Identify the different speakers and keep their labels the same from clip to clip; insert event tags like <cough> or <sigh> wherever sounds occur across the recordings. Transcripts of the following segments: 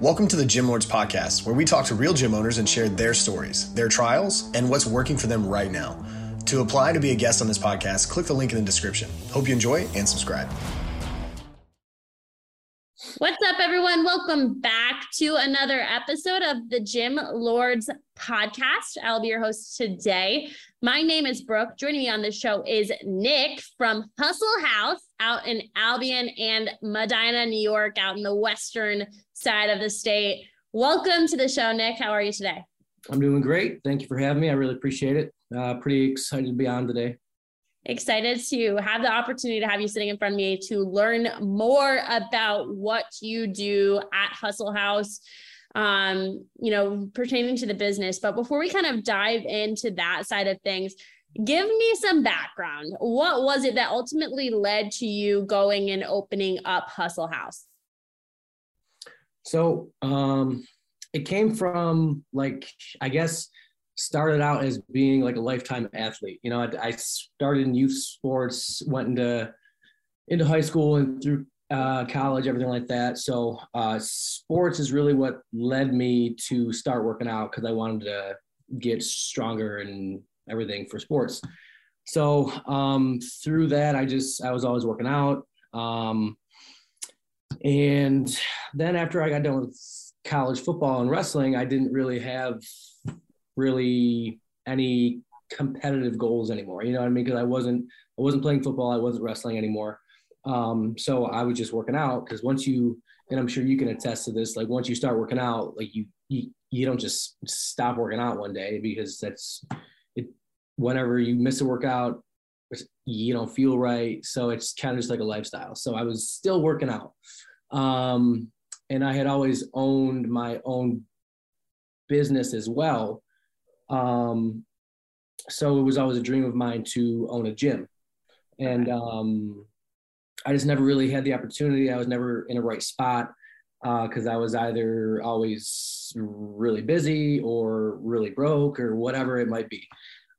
Speaker 1: Welcome to the Gym Lords Podcast, where we talk to real gym owners and share their stories, their trials, and what's working for them right now. To apply to be a guest on this podcast, click the link in the description. Hope you enjoy and subscribe.
Speaker 2: What's up, everyone? Welcome back to another episode of the Gym Lords podcast. I'll be your host today. My name is Brooke. Joining me on this show is Nick from Hustle House out in Albion and Medina, New York, out in the western side of the state. Welcome to the show, Nick. How are you today?
Speaker 3: I'm doing great. Thank you for having me. I really appreciate it. Uh, pretty excited to be on today.
Speaker 2: Excited to have the opportunity to have you sitting in front of me to learn more about what you do at Hustle House um, you know, pertaining to the business. But before we kind of dive into that side of things, give me some background. What was it that ultimately led to you going and opening up Hustle House?
Speaker 3: So um, it came from like, I guess, started out as being like a lifetime athlete. You know, I, I started in youth sports, went into into high school and through uh, college, everything like that. So uh, sports is really what led me to start working out because I wanted to get stronger and everything for sports. So um, through that, I just I was always working out. Um, and then after I got done with college football and wrestling, I didn't really have really any competitive goals anymore. You know what I mean? Because I wasn't I wasn't playing football, I wasn't wrestling anymore. Um, so I was just working out because once you, and I'm sure you can attest to this, like once you start working out, like you, you, you don't just stop working out one day because that's it. Whenever you miss a workout, you don't feel right. So it's kind of just like a lifestyle. So I was still working out. Um, and I had always owned my own business as well. Um, so it was always a dream of mine to own a gym. And um, I just never really had the opportunity. I was never in a right spot uh, because uh, I was either always really busy or really broke or whatever it might be.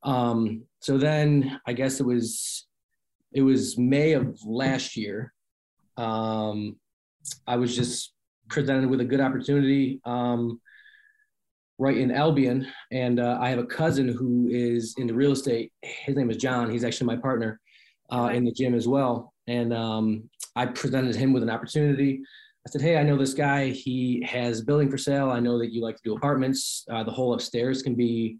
Speaker 3: Um, so then I guess it was it was May of last year. Um, I was just presented with a good opportunity um, right in Albion, and uh, I have a cousin who is into real estate. His name is John. He's actually my partner uh, in the gym as well. And um, I presented him with an opportunity. I said, Hey, I know this guy. He has building for sale. I know that you like to do apartments. Uh, the whole upstairs can be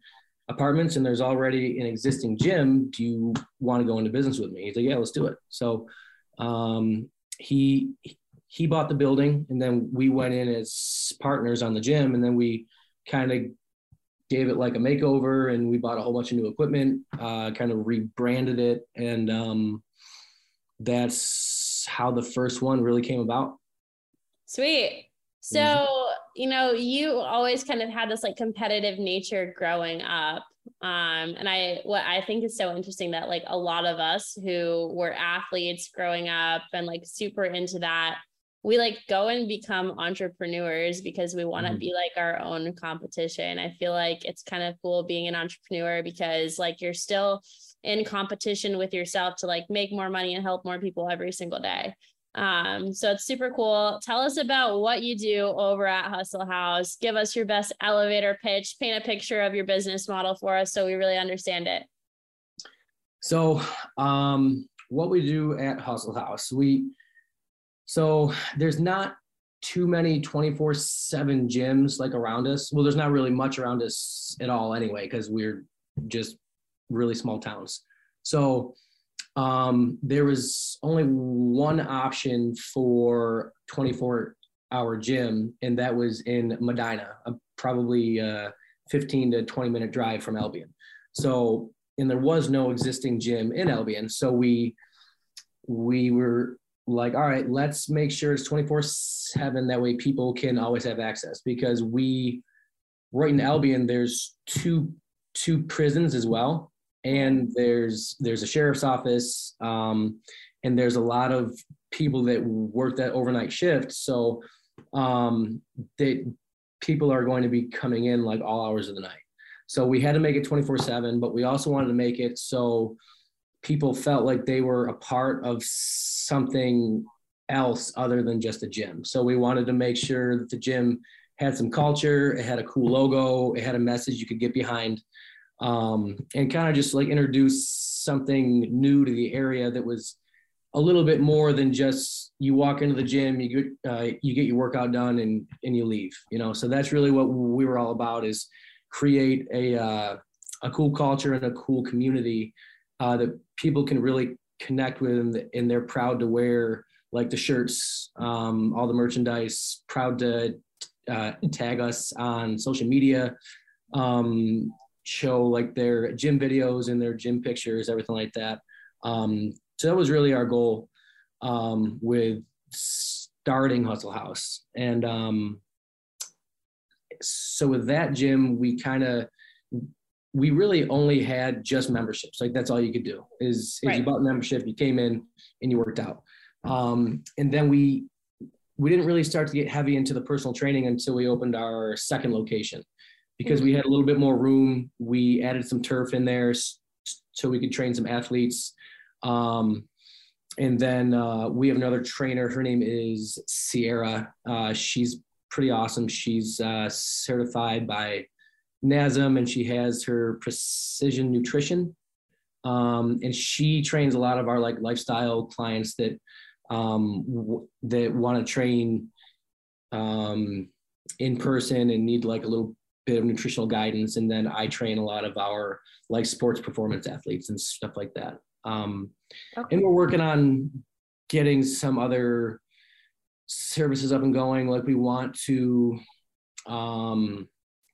Speaker 3: apartments, and there's already an existing gym. Do you want to go into business with me? He's like, Yeah, let's do it. So um, he he bought the building, and then we went in as partners on the gym, and then we kind of gave it like a makeover, and we bought a whole bunch of new equipment, uh, kind of rebranded it, and um, that's how the first one really came about.
Speaker 2: Sweet. So, mm-hmm. you know, you always kind of had this like competitive nature growing up. Um, and I, what I think is so interesting that like a lot of us who were athletes growing up and like super into that, we like go and become entrepreneurs because we want to mm-hmm. be like our own competition. I feel like it's kind of cool being an entrepreneur because like you're still in competition with yourself to like make more money and help more people every single day. Um, so it's super cool. Tell us about what you do over at Hustle House. Give us your best elevator pitch, paint a picture of your business model for us so we really understand it.
Speaker 3: So, um, what we do at Hustle House, we so there's not too many 24 7 gyms like around us. Well, there's not really much around us at all anyway, because we're just really small towns. So um, there was only one option for 24 hour gym, and that was in Medina, probably a 15 to 20 minute drive from Albion. So, and there was no existing gym in Albion. So we, we were like, all right, let's make sure it's 24 seven. That way people can always have access because we, right in Albion, there's two, two prisons as well and there's there's a sheriff's office um, and there's a lot of people that work that overnight shift so um, they people are going to be coming in like all hours of the night so we had to make it 24 7 but we also wanted to make it so people felt like they were a part of something else other than just a gym. So we wanted to make sure that the gym had some culture, it had a cool logo, it had a message you could get behind, um, and kind of just like introduce something new to the area that was a little bit more than just you walk into the gym, you get uh, you get your workout done, and and you leave. You know, so that's really what we were all about is create a uh, a cool culture and a cool community uh, that people can really connect with, and, they're proud to wear like the shirts, um, all the merchandise, proud to uh, tag us on social media, um, show like their gym videos and their gym pictures, everything like that. Um, so that was really our goal um, with starting Hustle House. And um, so with that gym, we kind of we really only had just memberships. Like that's all you could do is, is right. you bought membership, you came in and you worked out. Um, and then we we didn't really start to get heavy into the personal training until we opened our second location because we had a little bit more room. We added some turf in there so we could train some athletes. Um, and then uh, we have another trainer. Her name is Sierra. Uh, she's pretty awesome. She's uh, certified by NASM and she has her precision nutrition. Um, and she trains a lot of our like lifestyle clients that um, w- that want to train um, in person and need like a little bit of nutritional guidance. And then I train a lot of our like sports performance athletes and stuff like that. Um, okay. And we're working on getting some other services up and going. Like we want to, um,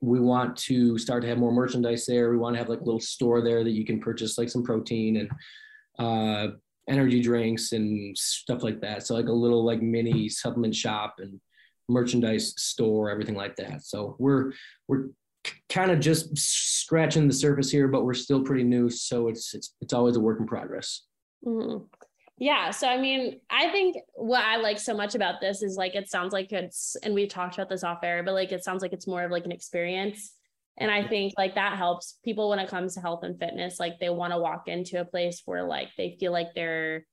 Speaker 3: we want to start to have more merchandise there. We want to have like a little store there that you can purchase like some protein and uh, energy drinks and stuff like that. So like a little like mini supplement shop and merchandise store, everything like that. So we're we're kind of just scratching the surface here, but we're still pretty new. So it's it's it's always a work in progress.
Speaker 2: Mm-hmm. Yeah. So I mean, I think what I like so much about this is like it sounds like it's and we talked about this off air, but like it sounds like it's more of like an experience. And I think like that helps people when it comes to health and fitness. Like they want to walk into a place where like they feel like they're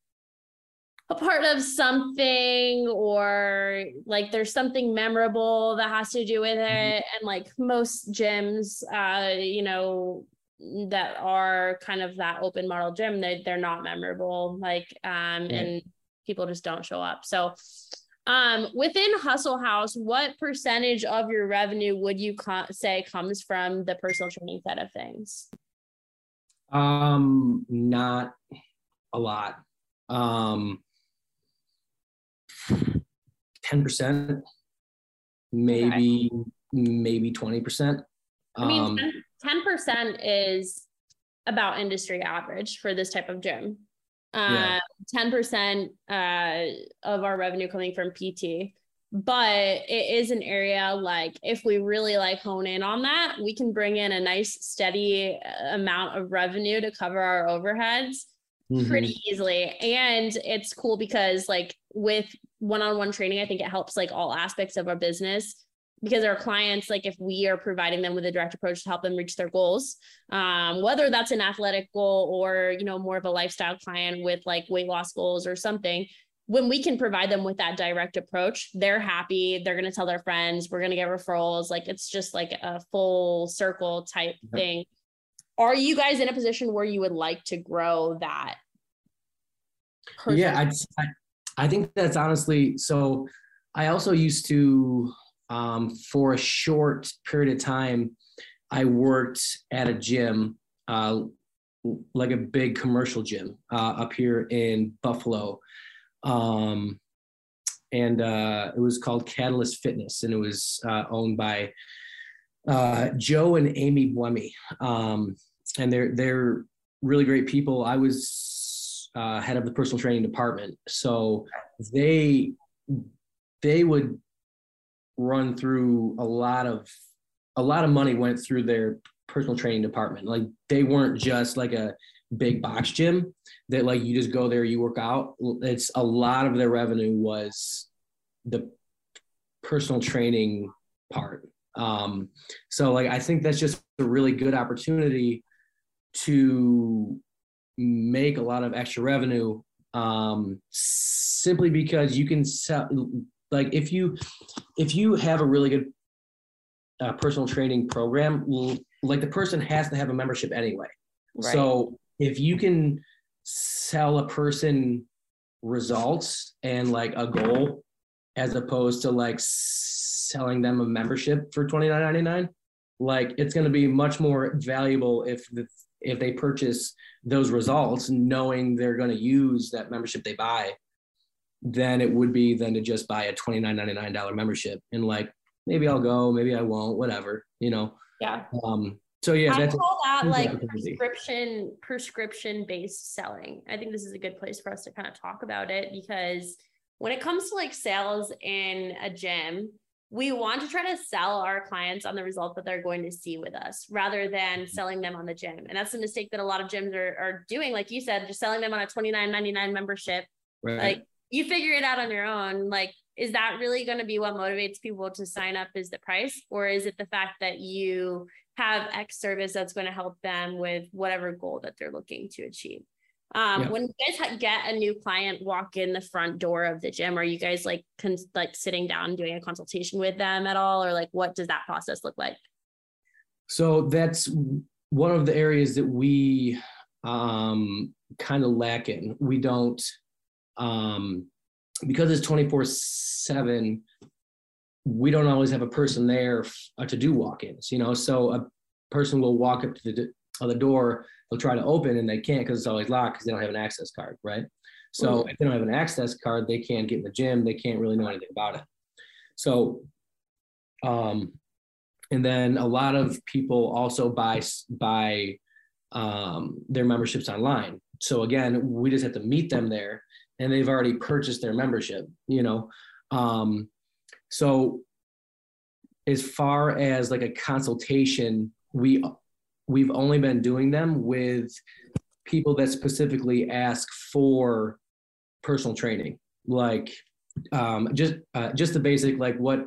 Speaker 2: a part of something or like there's something memorable that has to do with mm-hmm. it. And like most gyms, uh, you know, that are kind of that open model gym, they they're not memorable. Like um and people just don't show up. So um, within Hustle House, what percentage of your revenue would you co- say comes from the personal training side of things?
Speaker 3: Um, not a lot. Um, 10%, maybe, okay. maybe 20%.
Speaker 2: I mean, um, 10, 10% is about industry average for this type of gym yeah. 10% uh, uh, of our revenue coming from PT. But it is an area like if we really like hone in on that, we can bring in a nice steady uh, amount of revenue to cover our overheads mm-hmm. pretty easily. And it's cool because like with one-on-one training, I think it helps like all aspects of our business because our clients like if we are providing them with a direct approach to help them reach their goals um, whether that's an athletic goal or you know more of a lifestyle client with like weight loss goals or something when we can provide them with that direct approach they're happy they're going to tell their friends we're going to get referrals like it's just like a full circle type thing. Are you guys in a position where you would like to grow that
Speaker 3: yeah I, I think that's honestly so i also used to um, for a short period of time, I worked at a gym, uh, like a big commercial gym uh, up here in Buffalo. Um, and uh, it was called Catalyst Fitness, and it was uh, owned by uh, Joe and Amy Buemi. Um, and they're they're really great people. I was uh, head of the personal training department, so they they would run through a lot of a lot of money went through their personal training department. Like they weren't just like a big box gym that like you just go there, you work out. It's a lot of their revenue was the personal training part. Um, so like I think that's just a really good opportunity to make a lot of extra revenue um, simply because you can sell like if you if you have a really good uh, personal training program like the person has to have a membership anyway right. so if you can sell a person results and like a goal as opposed to like selling them a membership for twenty nine ninety nine, like it's going to be much more valuable if the, if they purchase those results knowing they're going to use that membership they buy than it would be than to just buy a twenty nine ninety nine dollar membership and like maybe I'll go, maybe I won't, whatever, you know.
Speaker 2: Yeah.
Speaker 3: Um. So yeah,
Speaker 2: I
Speaker 3: that's
Speaker 2: call that like prescription prescription based selling. I think this is a good place for us to kind of talk about it because when it comes to like sales in a gym, we want to try to sell our clients on the result that they're going to see with us rather than mm-hmm. selling them on the gym. And that's a mistake that a lot of gyms are, are doing. Like you said, just selling them on a $29.99 membership. Right. Like you figure it out on your own. Like, is that really going to be what motivates people to sign up is the price? Or is it the fact that you have X service that's going to help them with whatever goal that they're looking to achieve? Um, yeah. When you guys get a new client walk in the front door of the gym, are you guys like con- like sitting down doing a consultation with them at all, or like what does that process look like?
Speaker 3: So that's one of the areas that we um, kind of lack in. We don't um, because it's twenty four seven. We don't always have a person there f- to do walk-ins, you know. So a person will walk up to the, of the door they'll try to open and they can't because it's always locked because they don't have an access card, right? So mm-hmm. if they don't have an access card, they can't get in the gym. They can't really know anything about it. So, um, and then a lot of people also buy buy um, their memberships online. So again, we just have to meet them there, and they've already purchased their membership. You know, um, so as far as like a consultation, we we've only been doing them with people that specifically ask for personal training. Like um, just uh, just the basic like what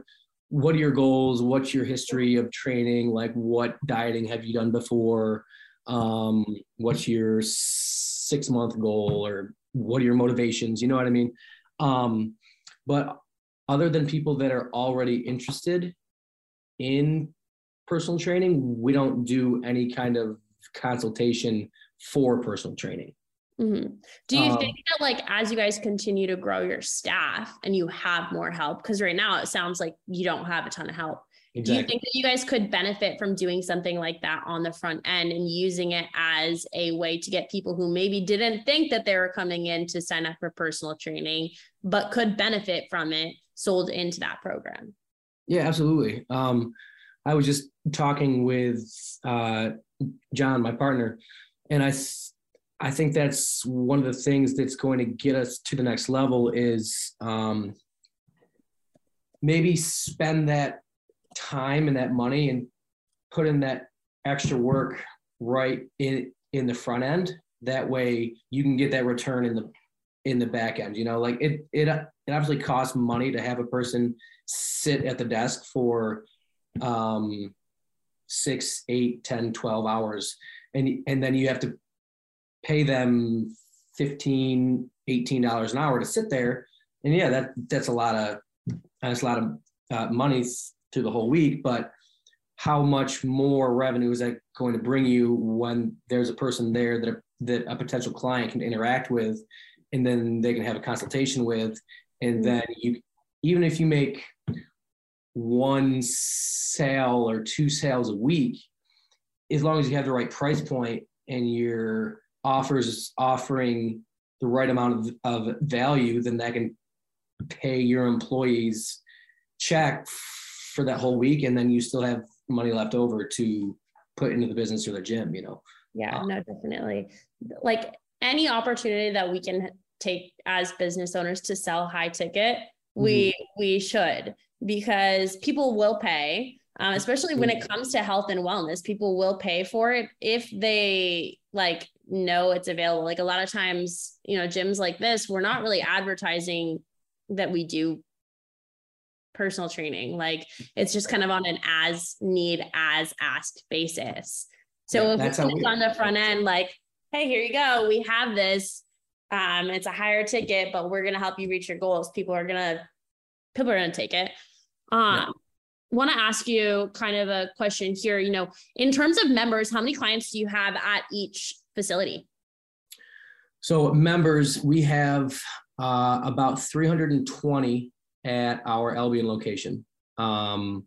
Speaker 3: what are your goals? What's your history of training? Like what dieting have you done before? Um, what's your six month goal or what are your motivations you know what i mean um, but other than people that are already interested in personal training, we don't do any kind of consultation for personal training.
Speaker 2: Mm-hmm. Do you um, think that, like, as you guys continue to grow your staff and you have more help, because right now it sounds like you don't have a ton of help. Exactly. Do you think that you guys could benefit from doing something like that on the front end and using it as a way to get people who maybe didn't think that they were coming in to sign up for personal training, but could benefit from it sold into that program?
Speaker 3: Yeah, absolutely. Um, I was just talking with uh, John, my partner, and I I think that's one of the things that's going to get us to the next level is um, maybe spend that time and that money and put in that extra work right in in the front end. That way, you can get that return in the in the back end. You know, like it it it obviously costs money to have a person sit at the desk for um, six, eight ten twelve hours. And, and then you have to pay them 15, 18 dollars an hour to sit there. And yeah, that that's a lot of, that's a lot of uh, money through the whole week, but how much more revenue is that going to bring you when there's a person there that, that a potential client can interact with and then they can have a consultation with and mm-hmm. then you even if you make one sale or two sales a week, as long as you have the right price point and your offers offering the right amount of, of value, then that can pay your employees check for that whole week, and then you still have money left over to put into the business or the gym. You know.
Speaker 2: Yeah, um, no, definitely. Like any opportunity that we can take as business owners to sell high ticket, we mm-hmm. we should because people will pay, um, especially when it comes to health and wellness. People will pay for it if they like know it's available. Like a lot of times, you know, gyms like this, we're not really advertising that we do personal training. Like it's just kind of on an as need, as asked basis. So yeah, if it's on the front end, like, hey, here you go, we have this Um, it's a higher ticket, but we're gonna help you reach your goals. People are gonna people are gonna take it. Um, yeah. want to ask you kind of a question here. You know, in terms of members, how many clients do you have at each facility?
Speaker 3: So members, we have uh, about 320 at our Albion location. Um,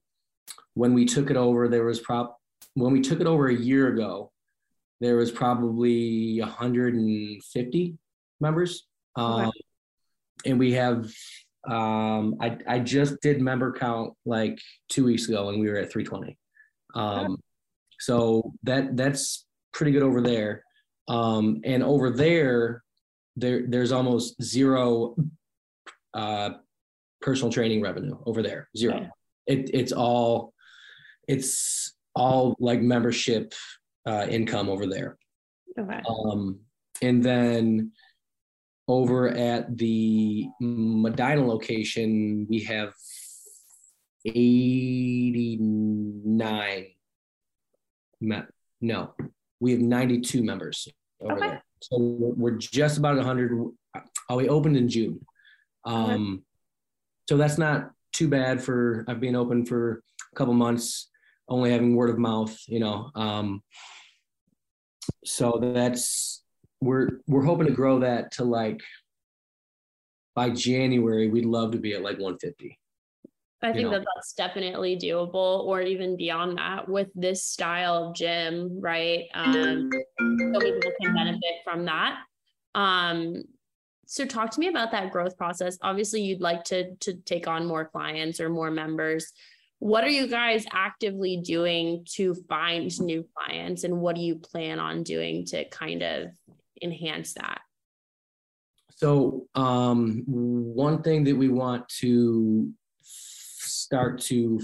Speaker 3: when we took it over, there was prop when we took it over a year ago, there was probably 150 members. Um, okay. And we have, um, I, I just did member count like two weeks ago and we were at 320. Um, so that that's pretty good over there. Um, and over there, there there's almost zero uh, personal training revenue over there. Zero. It, it's all it's all like membership uh, income over there. Okay. Um, and then over at the Medina location, we have 89. No, we have 92 members over okay. there. So we're just about 100. Oh, we opened in June. Um, okay. So that's not too bad for I've been open for a couple months only having word of mouth, you know. Um, so that's we're we're hoping to grow that to like by January, we'd love to be at like 150.
Speaker 2: I think know? that that's definitely doable, or even beyond that, with this style of gym, right? Um, so people can benefit from that. Um, so talk to me about that growth process. Obviously, you'd like to to take on more clients or more members. What are you guys actively doing to find new clients and what do you plan on doing to kind of enhance that?
Speaker 3: So um, one thing that we want to start to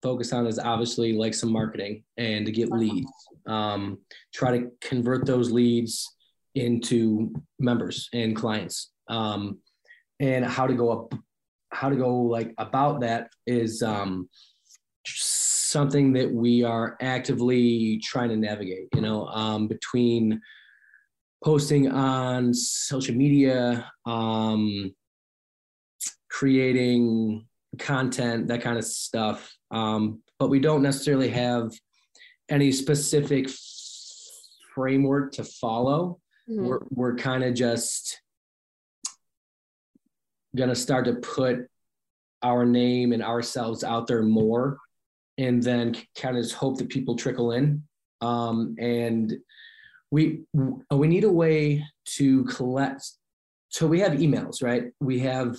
Speaker 3: focus on is obviously like some marketing and to get leads. Um, try to convert those leads into members and clients. Um, and how to go up how to go like about that is um, something that we are actively trying to navigate you know um, between posting on social media um, creating content that kind of stuff. Um, but we don't necessarily have any specific framework to follow mm-hmm. we're, we're kind of just going to start to put our name and ourselves out there more and then kind of just hope that people trickle in. Um, and we we need a way to collect so we have emails right? We have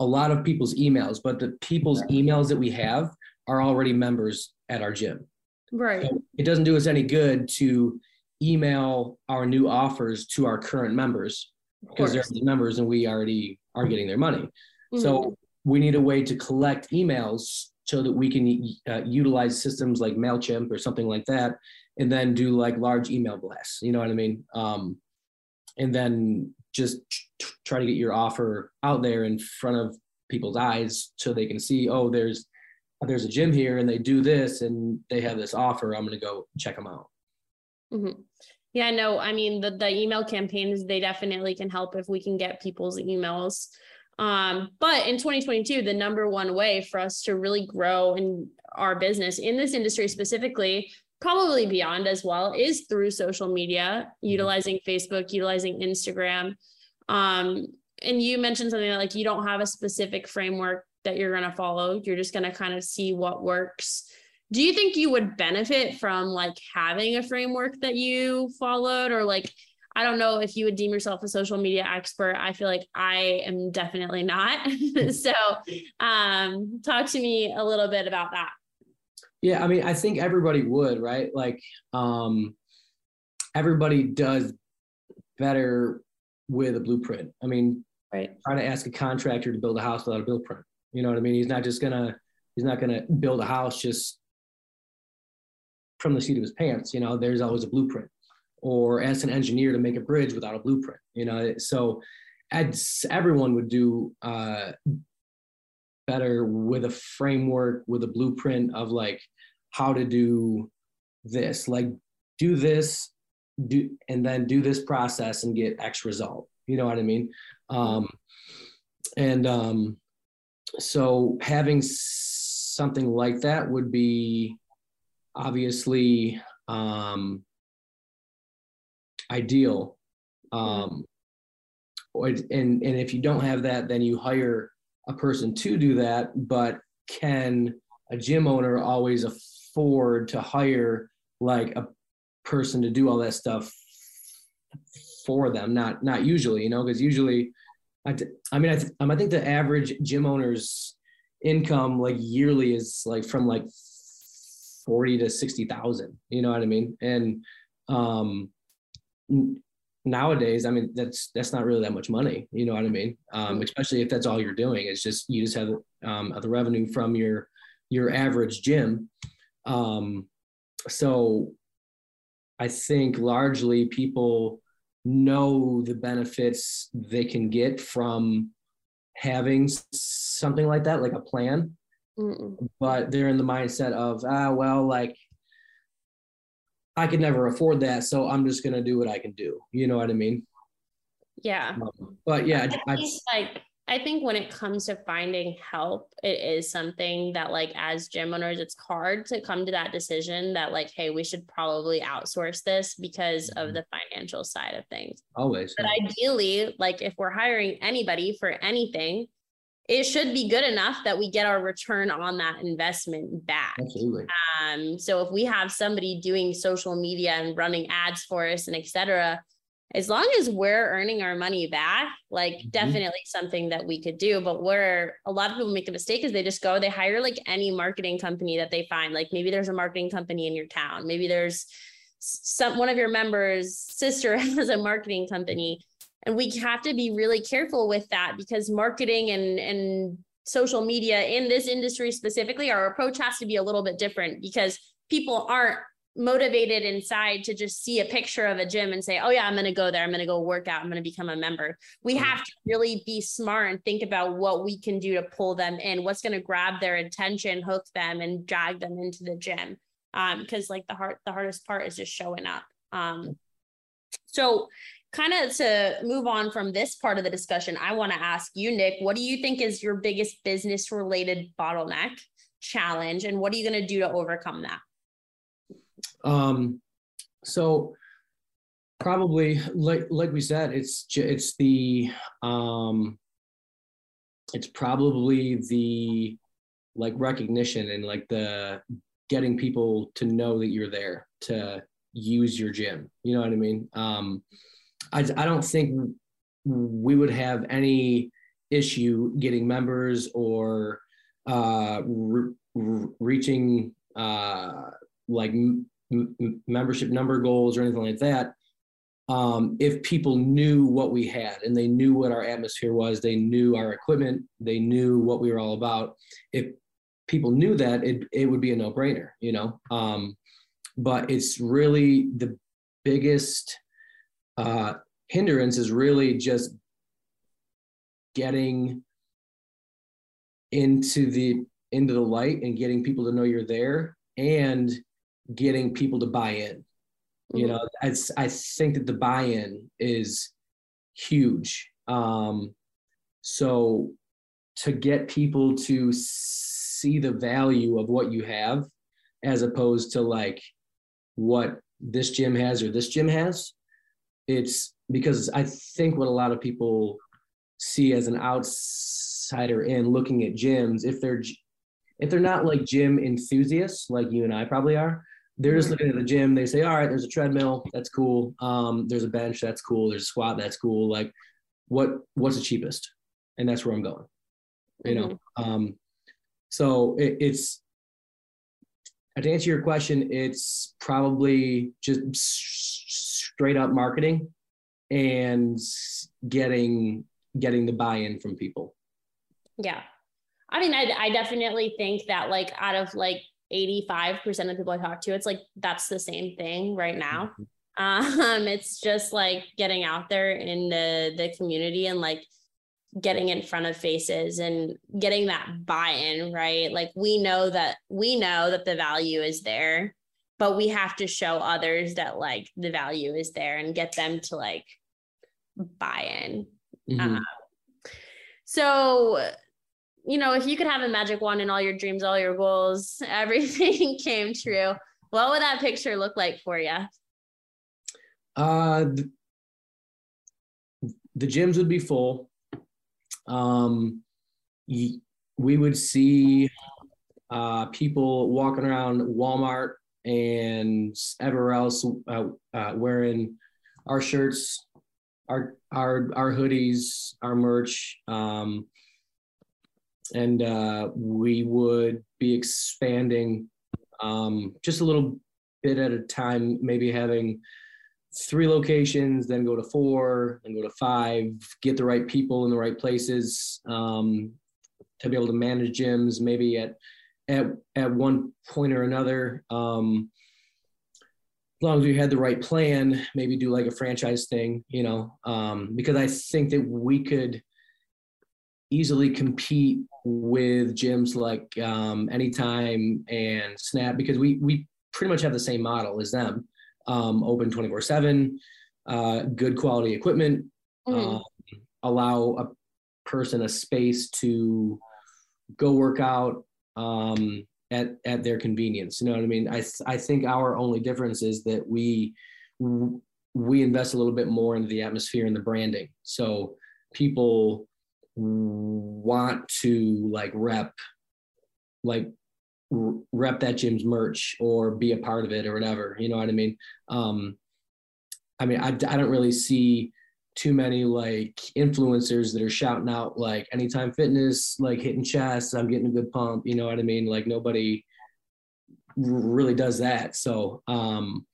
Speaker 3: a lot of people's emails but the people's emails that we have are already members at our gym.
Speaker 2: Right. So
Speaker 3: it doesn't do us any good to email our new offers to our current members because they're members and we already are getting their money mm-hmm. so we need a way to collect emails so that we can uh, utilize systems like MailChimp or something like that, and then do like large email blasts. You know what I mean? Um, and then just try to get your offer out there in front of people's eyes so they can see, oh, there's there's a gym here and they do this and they have this offer. I'm going to go check them out.
Speaker 2: Mm-hmm. Yeah, no, I mean the the email campaigns they definitely can help if we can get people's emails. Um, but in 2022, the number one way for us to really grow in our business in this industry specifically, probably beyond as well, is through social media, mm-hmm. utilizing Facebook, utilizing Instagram. Um, and you mentioned something that like you don't have a specific framework that you're going to follow. You're just going to kind of see what works. Do you think you would benefit from like having a framework that you followed or like I don't know if you would deem yourself a social media expert. I feel like I am definitely not. <laughs> so, um, talk to me a little bit about that.
Speaker 3: Yeah, I mean, I think everybody would, right? Like, um, everybody does better with a blueprint. I mean,
Speaker 2: right.
Speaker 3: Trying to ask a contractor to build a house without a blueprint. You know what I mean? He's not just gonna he's not gonna build a house just from the seat of his pants. You know, there's always a blueprint or as an engineer to make a bridge without a blueprint you know so everyone would do uh, better with a framework with a blueprint of like how to do this like do this do and then do this process and get x result You know what I mean? Um, and um, so having something like that would be obviously um, ideal. Um, and and if you don't have that, then you hire a person to do that. But can a gym owner always afford to hire like a person to do all that stuff for them? Not not usually, you know, because usually, I, I mean, I, th- I think the average gym owner's income like yearly is like from like 40 to 60,000, you know what I mean? And um nowadays, I mean, that's that's not really that much money, you know what I mean? Um, especially if that's all you're doing. It's just you just have um, the revenue from your your average gym. Um, so I think largely people know the benefits they can get from having something like that, like a plan. Mm-mm. But they're in the mindset of, ah, well, like I could never afford that, so I'm just gonna do what I can do. You know what I mean?
Speaker 2: Yeah.
Speaker 3: Um, but yeah,
Speaker 2: I, I like I think when it comes to finding help, it is something that like as gym owners, it's hard to come to that decision that like, hey, we should probably outsource this because of mm-hmm. the financial side of things.
Speaker 3: Always.
Speaker 2: But ideally, like if we're hiring anybody for anything, it should be good enough that we get our return on that investment back.
Speaker 3: Absolutely.
Speaker 2: Um, so if we have somebody doing social media and running ads for us and et cetera, as long as we're earning our money back, like mm-hmm. definitely something that we could do. But where a lot of people make the mistake is they just go, they hire like any marketing company that they find. Like maybe there's a marketing company in your town, maybe there's some one of your members' sister <laughs> has a marketing company. And we have to be really careful with that because marketing and and social media in this industry specifically, our approach has to be a little bit different because people aren't motivated inside to just see a picture of a gym and say, oh, yeah, I'm going to go there. I'm going to go work out. I'm going to become a member. We have to really be smart and think about what we can do to pull them in, what's going to grab their attention, hook them, and drag them into the gym. Um, because like the hard, the hardest part is just showing up. Um, so kind of to move on from this part of the discussion, I want to ask you, Nick, what do you think is your biggest business related bottleneck challenge, and what are you going to do to overcome that?
Speaker 3: Um, so probably like like we said, it's it's the um, it's probably the like recognition and like the getting people to know that you're there to use your gym. You know what I mean? Um, I I don't think we would have any issue getting members or uh, re- reaching uh, like m- membership number goals or anything like that. Um, if people knew what we had and they knew what our atmosphere was they knew our equipment they knew what we were all about if people knew that it, it would be a no-brainer you know? Um, but it's really the biggest uh, hindrance is really just getting into the into the light and getting people to know you're there and getting people to buy in. Mm-hmm. You know, I, I think that the buy-in is huge. Um, so to get people to see the value of what you have as opposed to like what this gym has or this gym has, it's because I think what a lot of people see as an outsider in looking at gyms, if they're if they're not like gym enthusiasts like you and I probably are, they're just looking at the gym. They say, all right, there's a treadmill. That's cool. Um, there's a bench. That's cool. There's a squat. That's cool. Like what, what's the cheapest? And that's where I'm going, you mm-hmm. know? Um, so it, it's, to answer your question, it's probably just straight up marketing and getting, getting the buy-in from people.
Speaker 2: Yeah. I mean, I, I definitely think that like out of like 85% of people I talk to, it's like that's the same thing right now. Mm-hmm. Um, it's just like getting out there in the the community and like getting in front of faces and getting that buy-in, right? Like we know that we know that the value is there, but we have to show others that like the value is there and get them to like buy-in. Mm-hmm. Um, so, you know, if you could have a magic wand and all your dreams, all your goals, <laughs> everything came true, what would that picture look like for you?
Speaker 3: Uh, the gyms would be full. Um, we would see uh, people walking around Walmart and everywhere else uh, uh, wearing our shirts, our our our hoodies, our merch, um, and uh, we would be expanding um, just a little bit at a time, maybe having three locations, then go to four, then go to five, get the right people in the right places um, to be able to manage gyms, maybe at at at one point or another. Um, as long as we had the right plan, maybe do like a franchise thing, you know, um, because I think that we could easily compete with gyms like um, Anytime and Snap because we we pretty much have the same model as them, um, open twenty four seven, uh, good quality equipment, mm. allow a person a space to go work out um, at at their convenience. You know what I mean? I I think our only difference is that we we invest a little bit more into the atmosphere and the branding. So people want to like rep like rep that gym's merch or be a part of it or whatever you know what i mean um i mean i, I don't really see too many like influencers that are shouting out like anytime fitness, like hitting chest, I'm getting a good pump. You know what I mean? Like nobody really does that. So um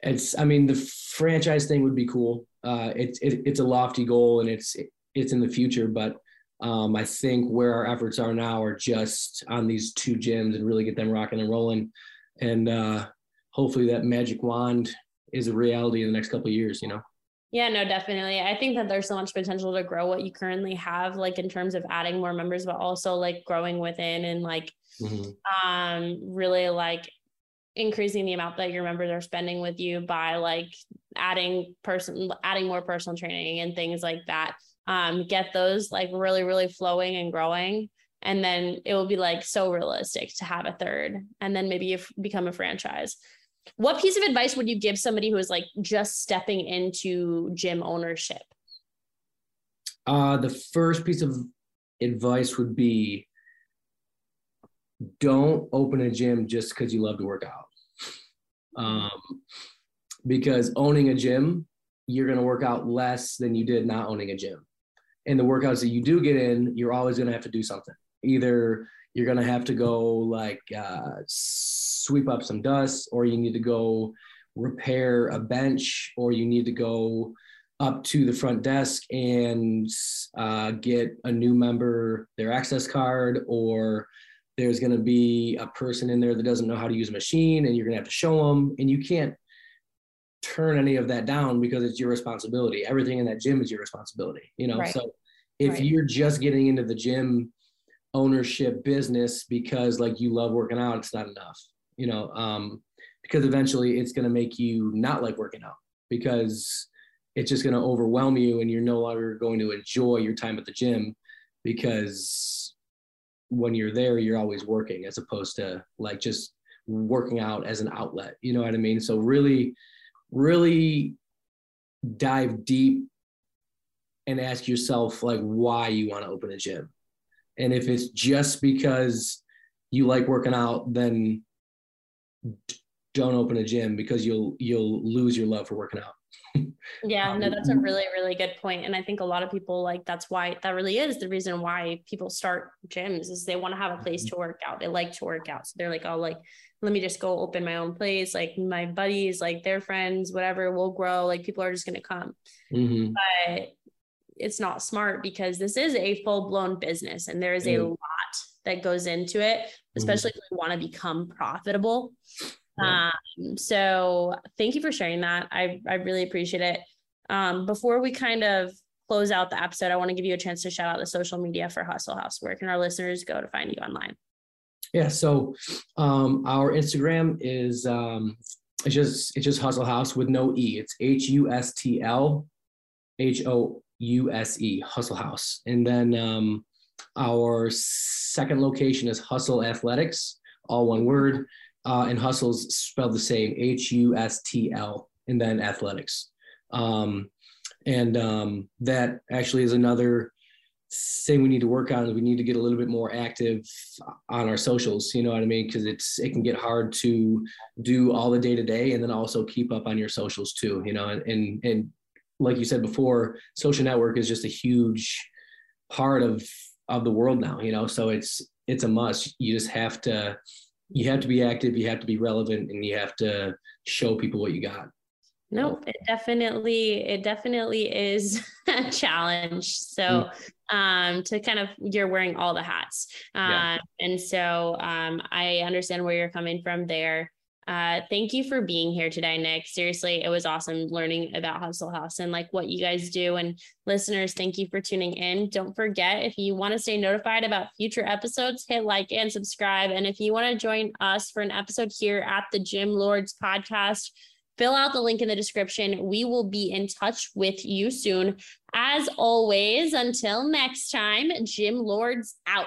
Speaker 3: it's I mean the franchise thing would be cool. Uh it's it, it's a lofty goal and it's it's in the future, but um, I think where our efforts are now are just on these two gyms and really get them rocking and rolling. And uh, hopefully that magic wand is a reality in the next couple of years, you know?
Speaker 2: Yeah, no, definitely. I think that there's so much potential to grow what you currently have, like in terms of adding more members, but also like growing within and like mm-hmm. um really like increasing the amount that your members are spending with you by like adding person adding more personal training and things like that. Um, get those like really, really flowing and growing. And then it will be like so realistic to have a third and then maybe you become a franchise. What piece of advice would you give somebody who is like just stepping into gym ownership?
Speaker 3: Uh, the first piece of advice would be don't open a gym just because you love to work out. Um, because owning a gym, you're going to work out less than you did not owning a gym. And the workouts that you do get in, you're always going to have to do something. Either you're going to have to go like uh, sweep up some dust, or you need to go repair a bench, or you need to go up to the front desk and uh, get a new member their access card, or there's going to be a person in there that doesn't know how to use a machine, and you're going to have to show them, and you can't turn any of that down because it's your responsibility. Everything in that gym is your responsibility, you know. Right. So if right. you're just getting into the gym ownership business because like you love working out, it's not enough, you know, um, because eventually it's going to make you not like working out because it's just going to overwhelm you and you're no longer going to enjoy your time at the gym because when you're there, you're always working as opposed to like just working out as an outlet. You know what I mean? So really, really dive deep and ask yourself like why you want to open a gym and if it's just because you like working out, then don't open a gym because you'll you'll lose your love for working out.
Speaker 2: Yeah, no, that's a really, really good point. And I think a lot of people like that's why that really is the reason why people start gyms is they want to have a place to work out. They like to work out. So they're like, oh, like, let me just go open my own place. Like my buddies, like their friends, whatever will grow. Like people are just gonna come. Mm-hmm. But it's not smart because this is a full blown business and there is a lot that goes into it, mm. especially mm. if we want to become profitable. Yeah. Um, so thank you for sharing that. I, I really appreciate it. Um, before we kind of close out the episode, I want to give you a chance to shout out the social media for Hustle House. Where can our listeners go to find you online?
Speaker 3: Yeah, so um, our Instagram is um, it's just it's just Hustle House with no e. It's H U S T L H O U S E, Hustle House. And then um, our second location is Hustle Athletics, all one word. Uh, and Hustle's spelled the same H U S T L, and then athletics. Um, and um, that actually is another thing we need to work on we need to get a little bit more active on our socials you know what i mean? Because it's it can get hard to do all the day to day and then also keep up on your socials too you know? And, and and like you said before social network is just a huge part of of the world now you know? So it's it's a must. You just have to you have to be active you have to be relevant and you have to show people what you got
Speaker 2: no, it definitely, it definitely is <laughs> a challenge. So, mm. um, to kind of, you're wearing all the hats. Um, yeah. and so, um, I understand where you're coming from there. Uh, thank you for being here today, Nick. Seriously, it was awesome learning about Hustle House and like what you guys do. And listeners, thank you for tuning in. Don't forget, if you want to stay notified about future episodes, hit like and subscribe. And if you want to join us for an episode here at the Gym Lords podcast, fill out the link in the description. We will be in touch with you soon. As always, until next time, Gym Lords out.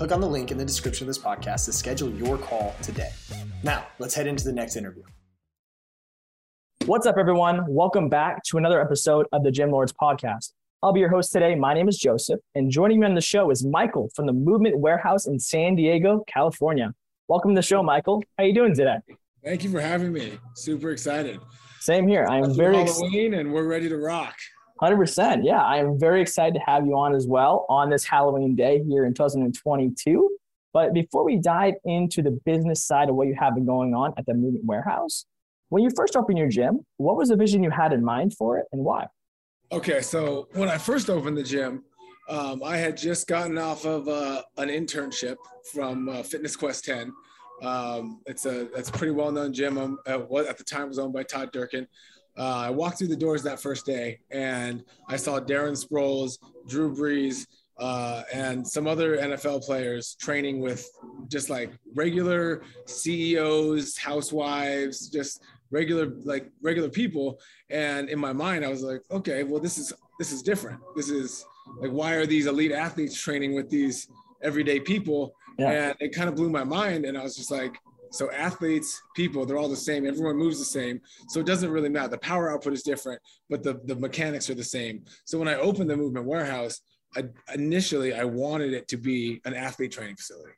Speaker 1: Click on the link in the description of this podcast to schedule your call today. Now, let's head into the next interview.
Speaker 4: What's up, everyone? Welcome back to another episode of the Gym Lords podcast. I'll be your host today. My name is Joseph, and joining me on the show is Michael from the Movement Warehouse in San Diego, California. Welcome to the show, Michael. How are you doing today?
Speaker 5: Thank you for having me. Super excited.
Speaker 4: Same here. I am very
Speaker 5: Halloween, ex- and we're ready to rock.
Speaker 4: Hundred percent. Yeah, I am very excited to have you on as well on this Halloween day here in 2022. But before we dive into the business side of what you have been going on at the Movement Warehouse, when you first opened your gym, what was the vision you had in mind for it, and why?
Speaker 5: Okay, so when I first opened the gym, um, I had just gotten off of uh, an internship from uh, Fitness Quest 10. Um, it's a it's pretty well known gym. Um, uh, at the time was owned by Todd Durkin. Uh, I walked through the doors that first day, and I saw Darren Sproles, Drew Brees, uh, and some other NFL players training with just like regular CEOs, housewives, just regular like regular people. And in my mind i was like okay well this is this is different. This is like why are these elite athletes training with these everyday people? Yeah. and it kind of blew my mind and i was just like so athletes people they're all the same everyone moves the same so it doesn't really matter the power output is different but the, the mechanics are the same so when i opened the movement warehouse I, initially i wanted it to be an athlete training facility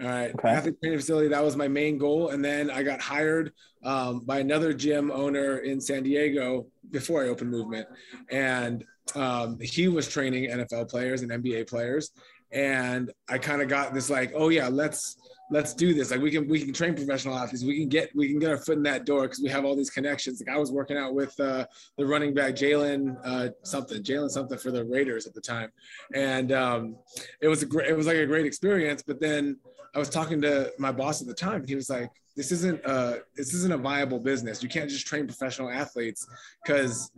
Speaker 5: all right. Okay. Athlete training facility. That was my main goal. And then I got hired um, by another gym owner in San Diego before I opened Movement. And um, he was training NFL players and NBA players. And I kind of got this like, oh yeah, let's let's do this. Like we can we can train professional athletes. We can get we can get our foot in that door because we have all these connections. Like I was working out with uh, the running back Jalen uh, something, Jalen something for the Raiders at the time, and um, it was a great it was like a great experience. But then I was talking to my boss at the time, and he was like, "This isn't a this isn't a viable business. You can't just train professional athletes because,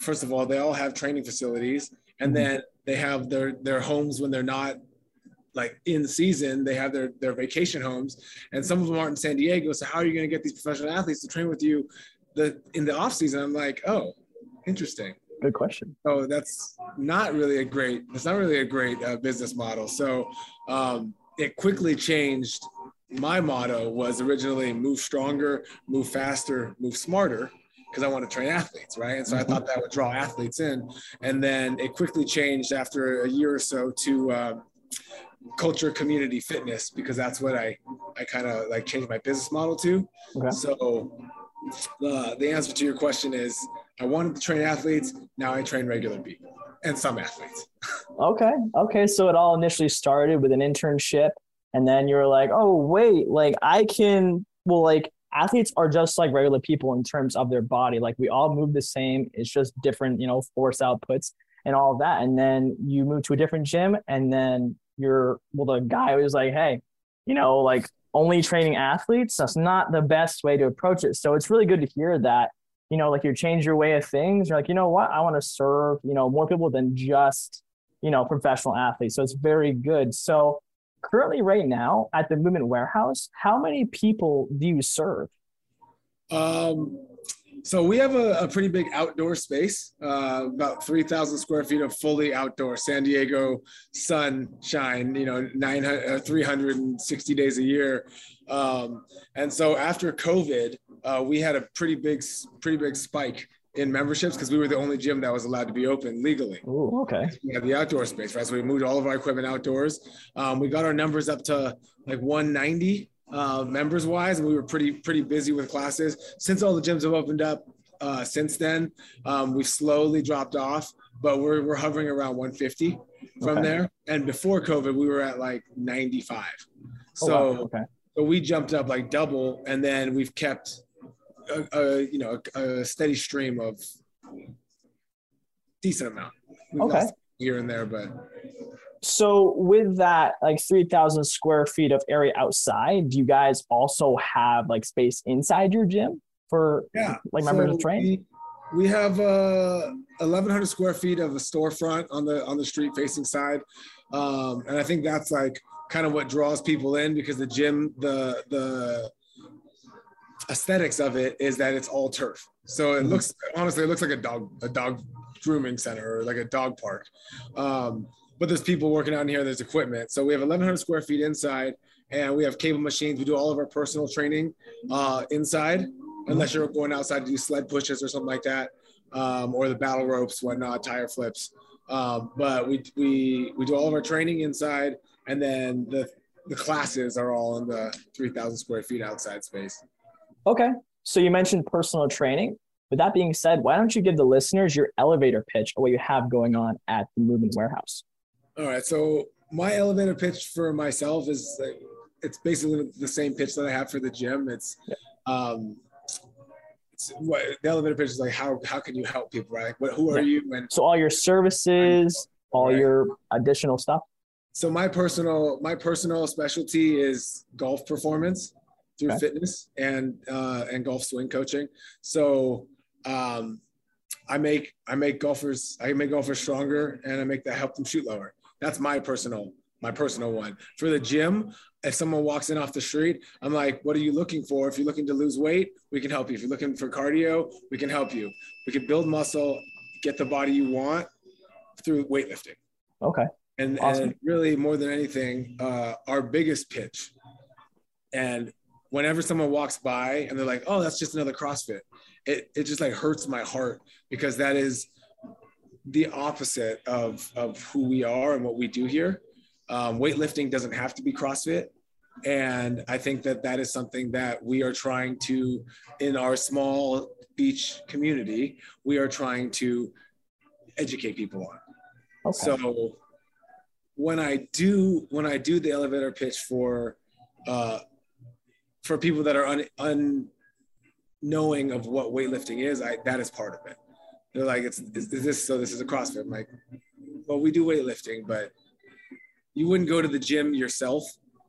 Speaker 5: first of all, they all have training facilities, and mm-hmm. then they have their their homes when they're not like in season. They have their their vacation homes, and some of them aren't in San Diego. So how are you going to get these professional athletes to train with you the in the off season?" I'm like, "Oh, interesting."
Speaker 4: Good question.
Speaker 5: Oh, that's not really a great. It's not really a great uh, business model. So. Um, it quickly changed. My motto was originally move stronger, move faster, move smarter, because I want to train athletes, right? And so I mm-hmm. thought that would draw athletes in. And then it quickly changed after a year or so to uh, culture, community, fitness, because that's what I I kind of like changed my business model to. Okay. So uh, the answer to your question is I wanted to train athletes. Now I train regular people and some athletes. <laughs>
Speaker 4: okay. Okay. So it all initially started with an internship. And then you were like, oh, wait, like I can, well, like athletes are just like regular people in terms of their body. Like we all move the same. It's just different, you know, force outputs and all of that. And then you move to a different gym and then you're well, the guy was like, hey, you know, like only training athletes, that's not the best way to approach it. So it's really good to hear that, you know, like you change your way of things. You're like, you know what, I want to serve, you know, more people than just, you know, professional athletes. So it's very good. So currently right now at the movement warehouse how many people do you serve
Speaker 5: um, so we have a, a, pretty big outdoor space uh, about 3000 square feet of fully outdoor san diego sunshine you know 900 uh, 360 days a year um, and so after covid uh, we had a pretty big pretty big spike in memberships because we were the only gym that was allowed to be open legally.
Speaker 4: Oh, okay.
Speaker 5: We had the outdoor space, right? So we moved all of our equipment outdoors. Um, we got our numbers up to like 190 uh, members wise, we were pretty pretty busy with classes. Since all the gyms have opened up uh, since then, um, we've slowly dropped off, but we're we're hovering around 150 from okay. there. And before COVID, we were at like 95. Oh, so. Wow. Okay. So we jumped up like double, and then we've kept a, a you know a, a, steady stream of decent amount. We've
Speaker 4: okay.
Speaker 5: Here and there, but
Speaker 4: so with that like 3000 square feet of area outside do you guys also have like space inside your gym for
Speaker 5: yeah
Speaker 4: like members so to train
Speaker 5: we, we have uh 1100 square feet of a storefront on the on the street facing side um and i think that's like kind of what draws people in because the gym the the aesthetics of it is that it's all turf. So it mm-hmm. looks honestly, it looks like a dog a dog grooming center or like a dog park. Um, but there's people working out in here. There's equipment. So we have 1,100 square feet inside, and we have cable machines. We do all of our personal training uh, inside, unless you're going outside to do sled pushes or something like that, um, or the battle ropes, whatnot, tire flips. Um, but we we we do all of our training inside, and then the the classes are all in the 3,000 square feet outside space.
Speaker 4: Okay. So you mentioned personal training. With that being said, why don't you give the listeners your elevator pitch of what you have going on at the Movement Warehouse?
Speaker 5: All right. So my elevator pitch for myself is it's basically the same pitch that I have for the gym. It's um, it's what the elevator pitch is like. How how can you help people? Right? What who are yeah. you? And
Speaker 4: so all your services, all right. your additional stuff.
Speaker 5: So my personal my personal specialty is golf performance through okay. fitness and uh, and golf swing coaching. So um, I make I make golfers I make golfers stronger and I make that help them shoot lower. That's my personal my personal one. For the gym, if someone walks in off the street, I'm like, what are you looking for? If you're looking to lose weight, we can help you. If you're looking for cardio, we can help you. We can build muscle, get the body you want through weightlifting.
Speaker 4: Okay.
Speaker 5: And, awesome. and really more than anything, uh, our biggest pitch and whenever someone walks by and they're like, oh, that's just another CrossFit, it, it just like hurts my heart because that is the opposite of, of who we are and what we do here. Um, weightlifting doesn't have to be CrossFit. And I think that that is something that we are trying to, in our small beach community, we are trying to educate people on. Okay. So when I do when I do the elevator pitch for uh, for people that are un, unknowing of what weightlifting is, I that is part of it. They're like, it's is, is this so? This is a CrossFit. I'm like, well, we do weightlifting, but you wouldn't go to the gym yourself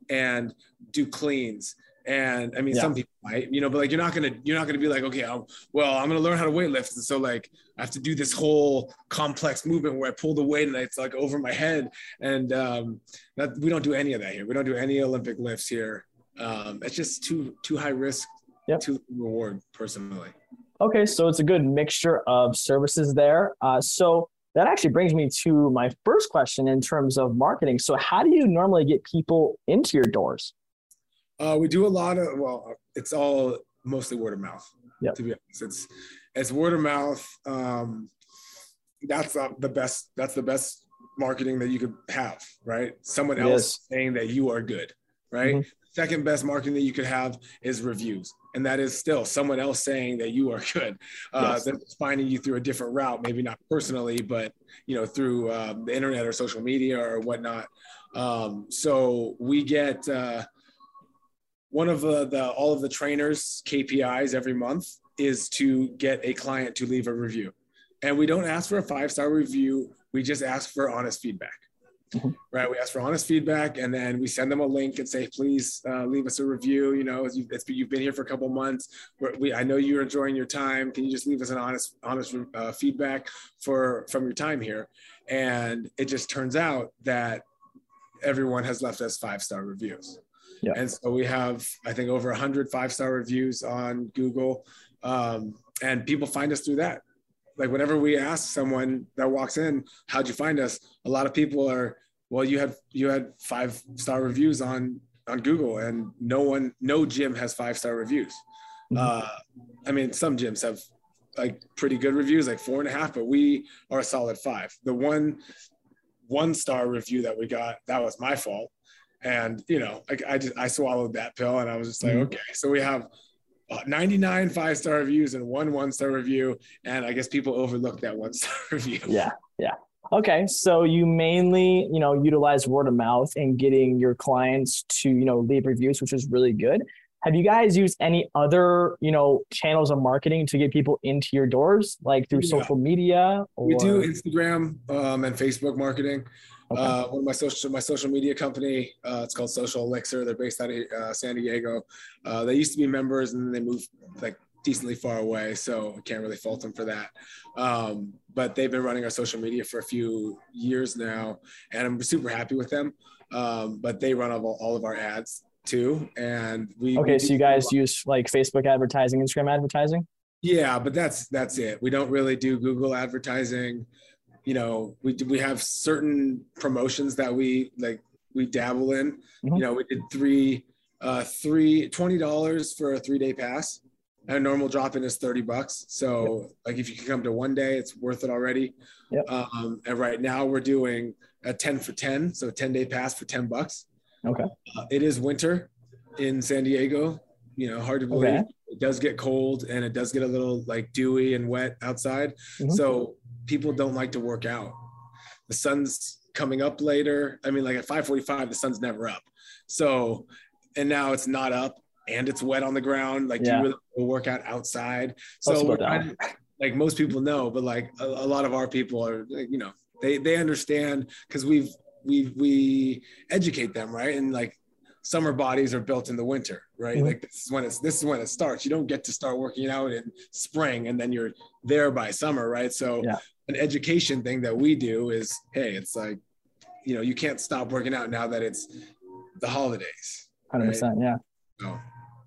Speaker 5: and do cleans. And I mean, yeah. some people might, you know, but like you're not gonna you're not gonna be like, okay, I'll, well, I'm gonna learn how to weightlift, and so like I have to do this whole complex movement where I pull the weight and it's like over my head, and um, that we don't do any of that here. We don't do any Olympic lifts here um, it's just too too high risk, yep. too reward personally.
Speaker 4: Okay, so it's a good mixture of services there. Uh, so that actually brings me to my first question in terms of marketing. So how do you normally get people into your doors?
Speaker 5: Uh, we do a lot of well, it's all mostly word of mouth.
Speaker 4: Yeah.
Speaker 5: To be honest, it's it's word of mouth. Um, that's uh, the best. That's the best marketing that you could have, right? Someone else saying that you are good, right? Mm-hmm second best marketing that you could have is reviews and that is still someone else saying that you are <laughs> good uh, yes. that's finding you through a different route maybe not personally but you know through um, the internet or social media or whatnot um, so we get uh, one of the, the all of the trainers KPIs every month is to get a client to leave a review. And we don't ask for a five star review. We just ask for honest feedback. Mm-hmm. Right. We ask for honest feedback and then we send them a link and say, please uh, leave us a review. You know, you've, you've been here for a couple months. We, I know you're enjoying your time. Can you just leave us an honest, honest uh, feedback for from your time here? And it just turns out that everyone has left us five star reviews. Yeah. And so we have, I think, over 100 five star reviews on Google. Um, and people find us through that like whenever we ask someone that walks in, how'd you find us? A lot of people are, well, you had you had five star reviews on on Google, and no one, no gym has five star reviews. Mm-hmm. Uh, I mean, some gyms have like pretty good reviews, like four and a half, but we are a solid five. The one one star review that we got, that was my fault. And you know, I, I just I swallowed that pill, and I was just like, mm-hmm. okay. So we have uh, 99 five star reviews and one one star review. And I guess people overlooked that one star <laughs> review.
Speaker 4: Yeah. Yeah. Okay. So you mainly, you know, utilize word of mouth and getting your clients to, you know, leave reviews, which is really good. Have you guys used any other, you know, channels of marketing to get people into your doors, like through yeah. social media?
Speaker 5: Or... We do Instagram um, and Facebook marketing. Okay. Uh, one of my social my social media company. Uh, it's called Social Elixir. They're based out of uh, San Diego. Uh, they used to be members, and then they moved like decently far away, so I can't really fault them for that. Um, but they've been running our social media for a few years now, and I'm super happy with them. Um, but they run all, all of our ads too, and we.
Speaker 4: Okay,
Speaker 5: we
Speaker 4: so you guys use like Facebook advertising, Instagram advertising.
Speaker 5: Yeah, but that's that's it. We don't really do Google advertising you know, we we have certain promotions that we like we dabble in. Mm-hmm. You know, we did three uh three twenty dollars for a three day pass. A normal drop in is 30 bucks. So yep. like if you can come to one day, it's worth it already. Yep. Um, and right now we're doing a 10 for 10. So 10 day pass for 10 bucks.
Speaker 4: Okay.
Speaker 5: Uh, it is winter in San Diego, you know, hard to believe. Okay. It does get cold and it does get a little like dewy and wet outside. Mm-hmm. So people don't like to work out. The sun's coming up later. I mean, like at 5:45, the sun's never up. So, and now it's not up and it's wet on the ground. Like, yeah. you really work out outside? So, like most people know, but like a, a lot of our people are, you know, they they understand because we've we we educate them right and like summer bodies are built in the winter, right? Mm-hmm. Like this is when it's this is when it starts. You don't get to start working out in spring and then you're there by summer, right? So yeah an education thing that we do is hey it's like you know you can't stop working out now that it's the holidays
Speaker 4: 100% right? yeah so.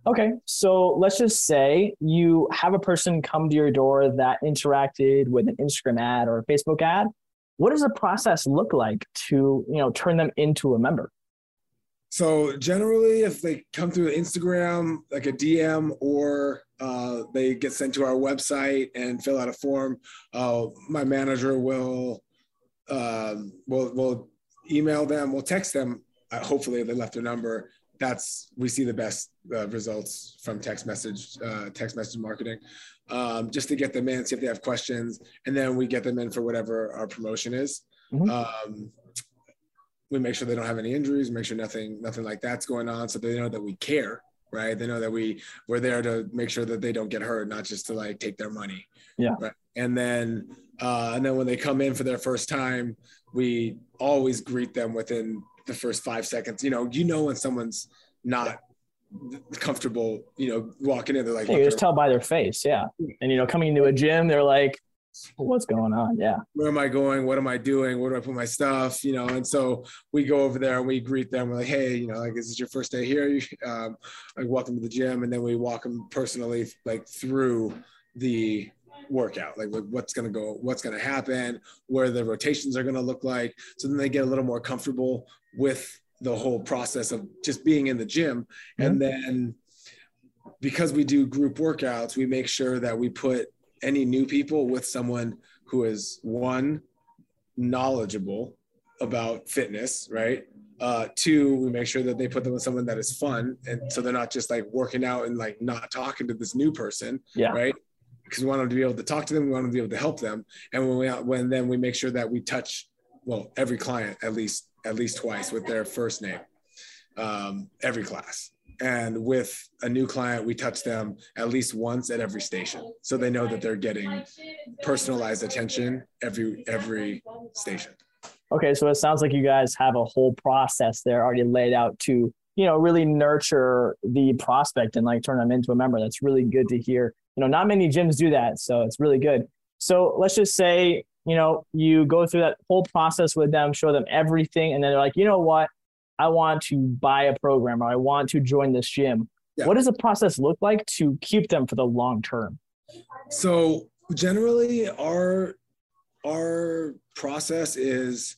Speaker 4: Okay so let's just say you have a person come to your door that interacted with an instagram ad or a facebook ad what does the process look like to you know turn them into a member
Speaker 5: so generally, if they come through Instagram, like a DM, or uh, they get sent to our website and fill out a form, uh, my manager will um, will will email them, we'll text them. Uh, hopefully, they left their number. That's we see the best uh, results from text message uh, text message marketing, um, just to get them in, see if they have questions, and then we get them in for whatever our promotion is. Mm-hmm. Um, we make sure they don't have any injuries, make sure nothing nothing like that's going on, so they know that we care, right? They know that we we're there to make sure that they don't get hurt, not just to like take their money.
Speaker 4: Yeah.
Speaker 5: Right. And then uh, and then when they come in for their first time, we always greet them within the first five seconds. You know, you know when someone's not comfortable, you know, walking in, they're like,
Speaker 4: yeah, you just tell by their face, yeah. And you know, coming into a gym, they're like, what's going on? Yeah.
Speaker 5: Where am I going? What am I doing? Where do I put my stuff? You know, and so we go over there and we greet them. We're like, hey, you know, like, is this your first day here? <laughs> Um, like, welcome to the gym. And then we walk them personally, like, through the workout, like what's going to go, what's going to happen, where the rotations are going to look like. So then they get a little more comfortable with the whole process of just being in the gym. Mm-hmm. And then because we do group workouts, we make sure that we put any new people with someone who is one knowledgeable about fitness, right? Uh, two, we make sure that they put them with someone that is fun, and so they're not just like working out and like not talking to this new person,
Speaker 4: yeah.
Speaker 5: right? Because we want them to be able to talk to them, we want to be able to help them, and when we when then we make sure that we touch well every client at least at least twice with their first name, um, every class. and with a new client, we touch them at least once at every station, so they know that they're getting personalized attention every every station.
Speaker 4: Okay, so it sounds like you guys have a whole process there already laid out to you know really nurture the prospect and like turn them into a member. That's really good to hear. You know, not many gyms do that, so it's really good. So let's just say you know you go through that whole process with them, show them everything, and then they're like, you know what, I want to buy a program or I want to join this gym.
Speaker 5: Yeah.
Speaker 4: What does the process look like to keep them for the long term?
Speaker 5: So generally, our our process is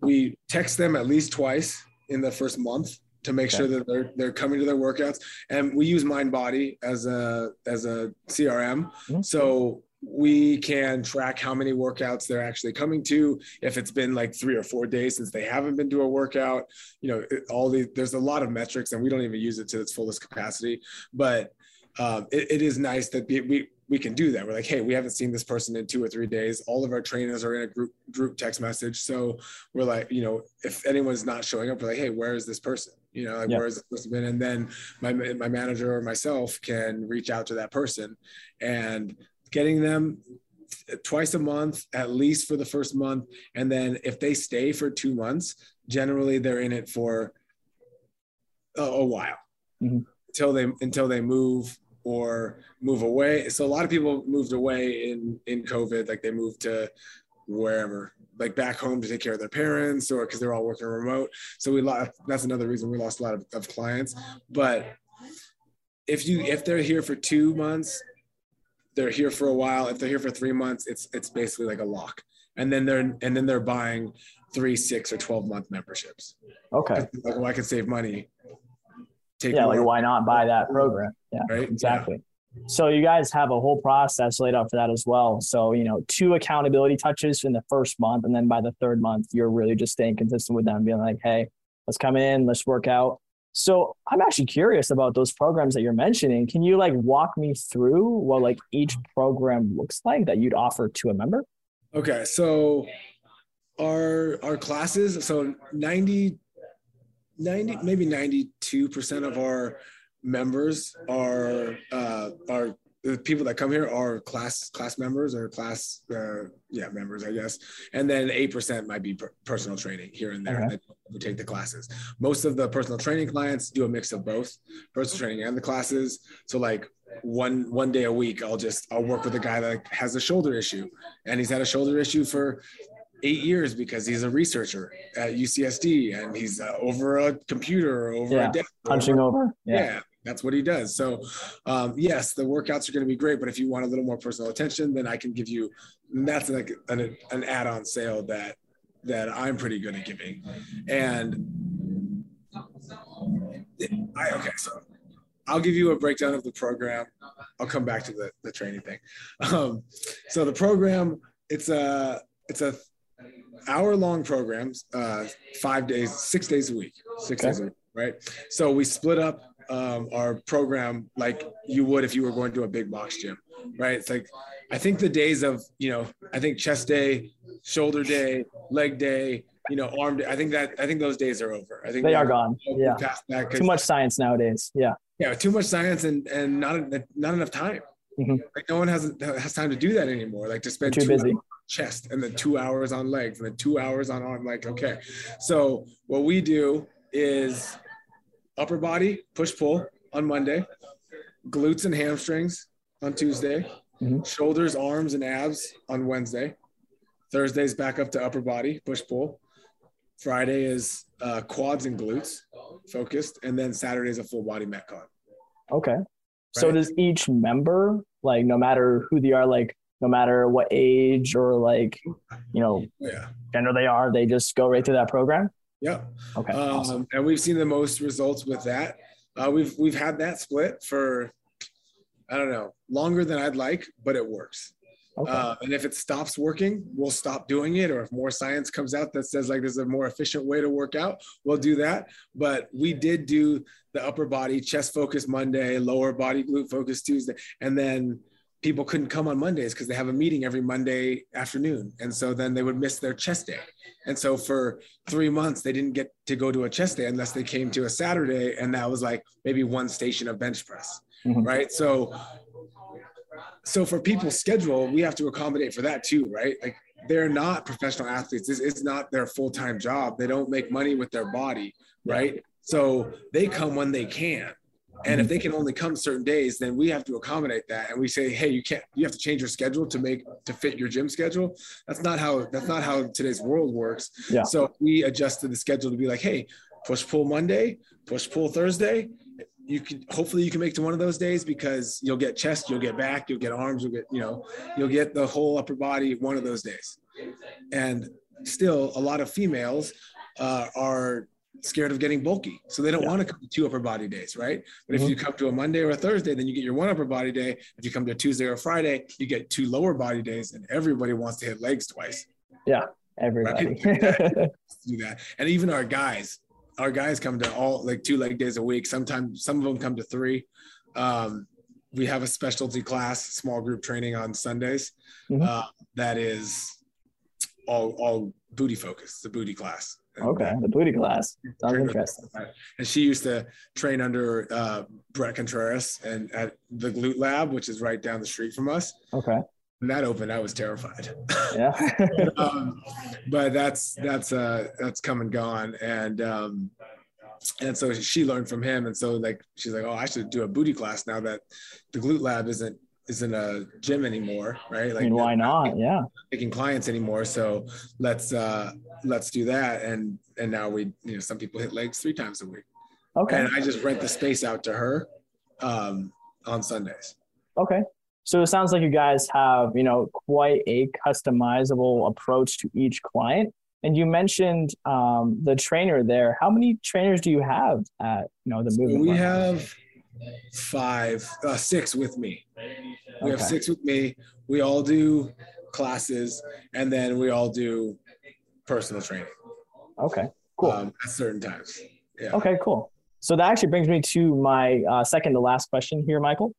Speaker 5: we text them at least twice in the first month to make
Speaker 4: Okay.
Speaker 5: sure that they're they're coming to their workouts and we use mindbody as a as a crm
Speaker 4: Mhm.
Speaker 5: so we can track how many workouts they're actually coming to if it's been like three or four days since they haven't been to a workout you know it, all the there's a lot of metrics and we don't even use it to its fullest capacity but um, it, it is nice that we, we we can do that. We're like, hey, we haven't seen this person in two or three days. All of our trainers are in a group group text message. So we're like, you know, if anyone's not showing up, we're like, hey, where is this person? You know, like
Speaker 4: Yeah.
Speaker 5: where is this person been? And then my my manager or myself can reach out to that person and getting them twice a month at least for the first month and then if they stay for two months generally they're in it for a, a while
Speaker 4: Mhm.
Speaker 5: until they until they move or move away so a lot of people moved away in in covid like they moved to wherever like back home to take care of their parents or because they're all working remote. So we lost that's another reason we lost a lot of, of clients. But if you if they're here for two months they're here for a while. If they're here for three months it's it's basically like a lock. And then they're and then they're buying three six or 12 month memberships.
Speaker 4: Okay.
Speaker 5: like well i can save money. Take
Speaker 4: Yeah,
Speaker 5: more,
Speaker 4: like why not buy that program? Yeah,
Speaker 5: right?
Speaker 4: exactly. So you guys have a whole process laid out for that as well. So, you know, two accountability touches in the first month. And then by the third month, you're really just staying consistent with them, being like, hey, let's come in, let's work out. So I'm actually curious about those programs that you're mentioning. Can you like walk me through what like each program looks like that you'd offer to a member?
Speaker 5: Okay, so our our classes, so 90, 90 maybe 92% of our members are uh are the people that come here are class class members or class uh, yeah members i guess. And then 8% might be per- personal training here and there.
Speaker 4: Okay.
Speaker 5: who take the classes. Most of the personal training clients do a mix of both personal training and the classes. So like one one day a week i'll just i'll work with a guy that has a shoulder issue. And he's had a shoulder issue for eight years because he's a researcher at ucsd and he's uh, over a computer or over
Speaker 4: Yeah,
Speaker 5: a desk.
Speaker 4: Punching over?
Speaker 5: yeah. That's what he does. So, um, yes, the workouts are going to be great, but if you want a little more personal attention, then I can give you. That's like an, an add-on sale that that I'm pretty good at giving, and I okay. So, I'll give you a breakdown of the program. I'll come back to the the training thing. Um, so the program, it's a it's a hour long programs, uh, five days, six days a week, six
Speaker 4: Okay.
Speaker 5: days a week, right? So we split up um, our program like you would if you were going to a big box gym, right? It's like I think the days of you know I think chest day, shoulder day, leg day, you know arm day. I think that I think those days are over. I think
Speaker 4: They
Speaker 5: we're-
Speaker 4: gone. Yeah.
Speaker 5: past that
Speaker 4: Too much science nowadays. Yeah.
Speaker 5: yeah, too much science and and not not enough time.
Speaker 4: Mhm.
Speaker 5: Like no one has has time to do that anymore. Like to spend
Speaker 4: Too
Speaker 5: two
Speaker 4: busy.
Speaker 5: chest and then two hours on legs and then two hours on arm. Like okay, so what we do is upper body push pull on Monday, glutes and hamstrings on Tuesday,
Speaker 4: Mhm.
Speaker 5: shoulders, arms, and abs on Wednesday. Thursday's back up to upper body push pull. Friday is uh, quads and glutes focused, and then Saturday is a full body metcon.
Speaker 4: Okay. So does each member, like no matter who they are, like no matter what age or like, you know,
Speaker 5: Yeah.
Speaker 4: gender they are, they just go right through that program?
Speaker 5: Yeah.
Speaker 4: Okay.
Speaker 5: Um,
Speaker 4: awesome.
Speaker 5: And we've seen the most results with that. Uh, we've we've had that split for I don't know longer than I'd like, but it works.
Speaker 4: Okay.
Speaker 5: Uh, and if it stops working, we'll stop doing it. Or if more science comes out that says like there's a more efficient way to work out, we'll do that. But we did do the upper body chest focus Monday, lower body glute focus Tuesday, and then people couldn't come on Mondays because they have a meeting every Monday afternoon. And so then they would miss their chest day. And so for three months, they didn't get to go to a chest day unless they came to a Saturday. And that was like maybe one station of bench press. Mm-hmm. Right. So, so for people's schedule, we have to accommodate for that too. Right. Like they're not professional athletes. This is not their full-time job. They don't make money with their body. Right. So they come when they can. And if mm-hmm. they can only come certain days, then we have to accommodate that. And we say, hey, you can't, you have to change your schedule to make to fit your gym schedule. That's not how that's not how today's world works. Yeah. So we adjusted the schedule to be like, hey, push pull Monday, push pull Thursday. You can hopefully you can make to one of those days because you'll get chest, you'll get back, you'll get arms, you'll get, you know, you'll get the whole upper body one of those days. And still a lot of females uh, are scared of getting bulky. So they don't yeah. want to come to two upper body days, right? But mm-hmm. if you come to a Monday or a Thursday, then you get your one upper body day. If you come to a Tuesday or a Friday, you get two lower body days, and everybody wants to hit legs twice.
Speaker 4: Yeah, everybody. <laughs> Right? <laughs>
Speaker 5: do that. And even our guys, our guys come to all like two leg days a week. Sometimes some of them come to three. Um, we have a specialty class, small group training on Sundays. Mm-hmm. Uh, that is all all booty focused. The booty class.
Speaker 4: Okay, the booty class. Sounds interesting.
Speaker 5: And she used to train under uh, Bret Contreras and at the Glute Lab, which is right down the street from us.
Speaker 4: Okay.
Speaker 5: When that opened, I was terrified. <laughs>
Speaker 4: Yeah. <laughs>
Speaker 5: um, but that's that's uh that's come and gone, and um, and so she learned from him, and so like she's like, oh, I should do a booty class now that the Glute Lab isn't isn't a gym anymore, right?
Speaker 4: Like, I mean, why not? Yeah,
Speaker 5: taking clients anymore. So let's uh let's do that. And and now we, you know, some people hit legs three times a week.
Speaker 4: Okay.
Speaker 5: And I just rent the space out to her um, on Sundays.
Speaker 4: Okay. So it sounds like you guys have, you know, quite a customizable approach to each client. And you mentioned um, the trainer there. How many trainers do you have at, you know, the movement?
Speaker 5: So we have five, uh, six with me. We okay. have six with me. We all do classes, and then we all do personal training.
Speaker 4: Okay, cool.
Speaker 5: Um, at certain times. Yeah.
Speaker 4: Okay, cool. So that actually brings me to my uh, second to last question here, Michael.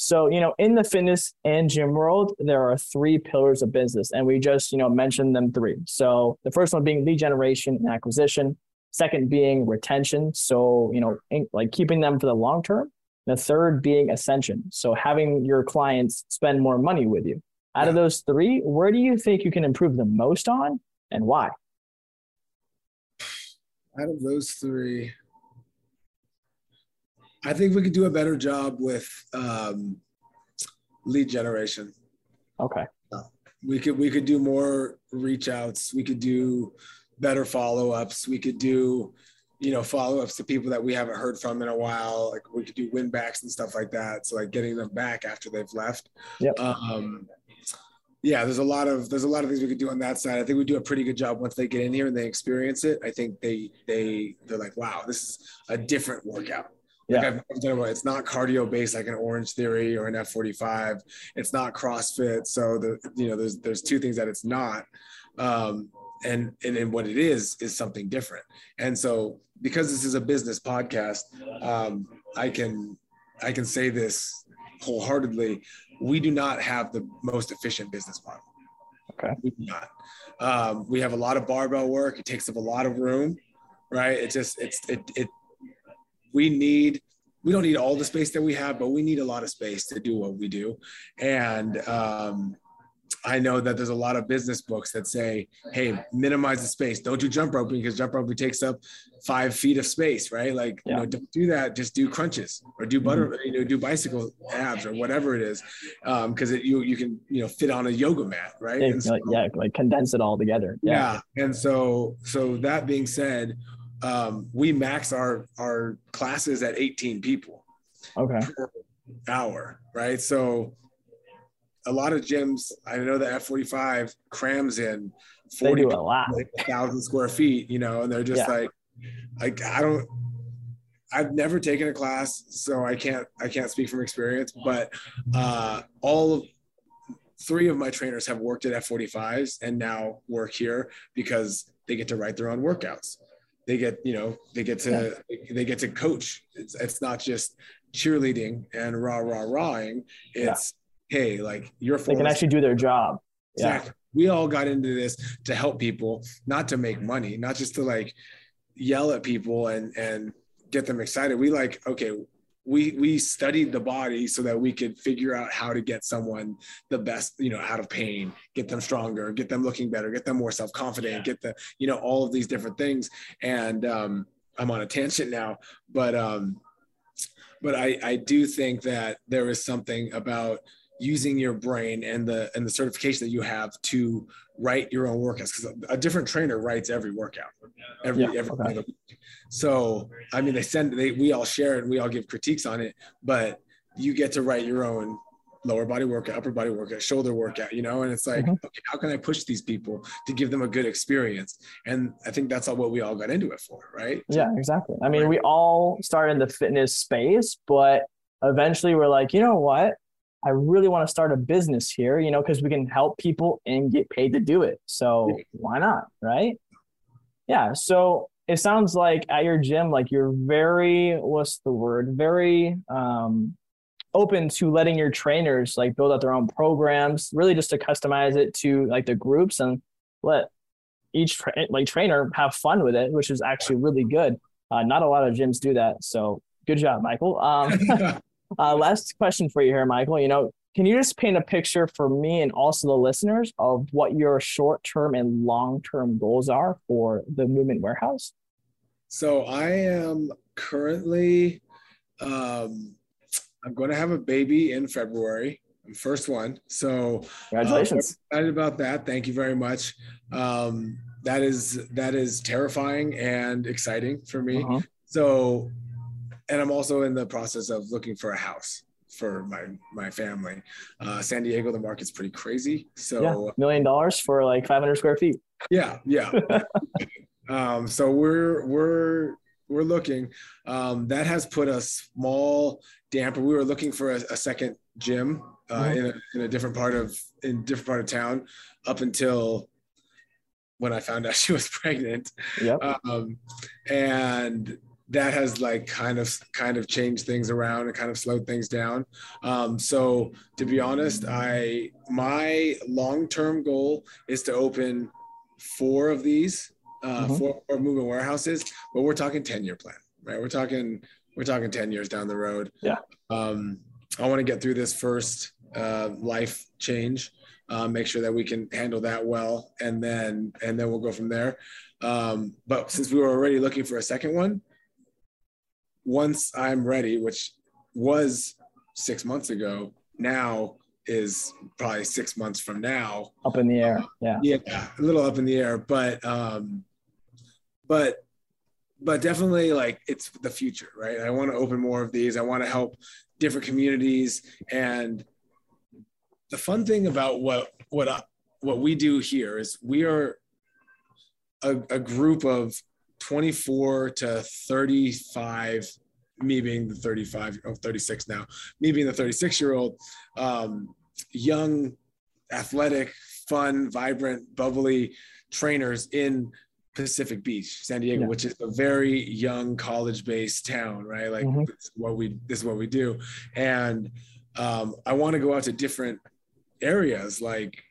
Speaker 4: So, you know, in the fitness and gym world, there are three pillars of business, and we just, you know, mentioned them three. So, the first one being lead generation and acquisition, second being retention. So, you know, in, like keeping them for the long term. The third being ascension. So, having your clients spend more money with you. Out yeah. of those three, where do you think you can improve the most on and why?
Speaker 5: Out of those three, I think we could do a better job with um, lead generation.
Speaker 4: Okay.
Speaker 5: We could we could do more reach outs. We could do better follow ups. We could do you know follow ups to people that we haven't heard from in a while. Like we could do win backs and stuff like that. So like getting them back after they've left.
Speaker 4: Yep.
Speaker 5: Um, yeah, there's a lot of there's a lot of things we could do on that side. I think we do a pretty good job once they get in here and they experience it. I think they they they're like, wow, this is a different workout. Like yeah. I've done it's not cardio based like an Orange Theory or an F45. It's not CrossFit. So the you know there's there's two things that it's not. Um, and, and and what it is is something different. And so because this is a business podcast, um, I can I can say this wholeheartedly we do not have the most efficient business model.
Speaker 4: Okay.
Speaker 5: We do not. Um, we have a lot of barbell work. It takes up a lot of room, right? It just, it's, it, it, we need, we don't need all the space that we have, but we need a lot of space to do what we do. And, um, I know that there's a lot of business books that say, hey, minimize the space. Don't do jump roping because jump roping takes up five feet of space, right? Like, yeah. you know, don't do that. Just do crunches or do butter, mm-hmm. you know, do bicycle abs or whatever it is. Um, cause it, you, you can, you know, fit on a yoga mat, right?
Speaker 4: Yeah, so, yeah like condense it all together.
Speaker 5: Yeah. yeah. And so, so that being said, um, we max our, our classes at 18 people.
Speaker 4: Okay.
Speaker 5: hour, right? So a lot of gyms, I know the F45 crams in 40
Speaker 4: a lot. <laughs>
Speaker 5: Like, thousand square feet, you know, and they're just yeah. like, like I don't, I've never taken a class, so I can't, I can't speak from experience, but uh, all of three of my trainers have worked at F45s and now work here because they get to write their own workouts. They get, you know, they get to, they get to coach. It's, it's not just cheerleading and rah, rah, rahing. It's, hey, like you're
Speaker 4: they can actually do their job.
Speaker 5: Exactly. Yeah. We all got into this to help people, not to make money, not just to like yell at people and and get them excited. We like, okay, we we studied the body so that we could figure out how to get someone the best you know out of pain get them stronger get them looking better get them more self-confident yeah. get the you know all of these different things and um i'm on a tangent now but um but i i do think that there is something about using your brain and the and the certification that you have to write your own workouts because a, a, different trainer writes every workout every yeah, every okay. so i mean they send they we all share it and we all give critiques on it but you get to write your own lower body workout upper body workout shoulder workout you know and it's like mm-hmm. okay how can i push these people to give them a good experience? And i think that's all what we all got into it for right?
Speaker 4: Yeah exactly. I mean we all started in the fitness space but eventually we're like you know what I really want to start a business here, you know, because we can help people and get paid to do it. So why not? Right. Yeah. So it sounds like at your gym, like you're very, what's the word? Very um, open to letting your trainers like build out their own programs, really just to customize it to like the groups and let each tra- like trainer have fun with it, which is actually really good. Uh, not a lot of gyms do that. So good job, Michael. Um, <laughs> <laughs> Uh, last question for you here, Michael. You know, can you just paint a picture for me and also the listeners of what your short term and long term goals are for the Movement Warehouse?
Speaker 5: So I am currently, um, I'm going to have a baby in February, first one. So
Speaker 4: congratulations!
Speaker 5: Uh, excited about that. Thank you very much. Um, that is that is terrifying and exciting for me. Uh-huh. So and I'm also in the process of looking for a house for my my family. Uh, San Diego, the market's pretty crazy. So
Speaker 4: yeah, million dollars for like 500 square feet.
Speaker 5: Yeah, yeah. <laughs> um, so we're we're we're looking. Um, that has put a small damper. We were looking for a, a second gym uh, mm-hmm. in, a, in a different part of in different part of town up until when I found out <laughs> she was pregnant.
Speaker 4: Yep.
Speaker 5: Um, and that has like kind of kind of changed things around and kind of slowed things down. Um, so to be honest, I my long term goal is to open four of these, uh, mm-hmm. four, four movement warehouses, but we're talking ten year plan, right? We're talking we're talking ten years down the road.
Speaker 4: Yeah.
Speaker 5: Um, I want to get through this first uh, life change. Uh, make sure that we can handle that well, and then and then we'll go from there. Um, but since we were already looking for a second one, once I'm ready, which was six months ago, now is probably six months from now.
Speaker 4: Up in the air. Yeah.
Speaker 5: Yeah. A little up in the air. But um but but definitely like it's the future, right? I want to open more of these. I want to help different communities. And the fun thing about what what what we do here is we are a, a group of 24 to 35 me being the 35 or 36 now me being the 36 year old um, young athletic fun vibrant bubbly trainers in pacific beach san diego yeah. which is a very young college based town right like mm-hmm. this is what we this is what we do and um, i want to go out to different areas like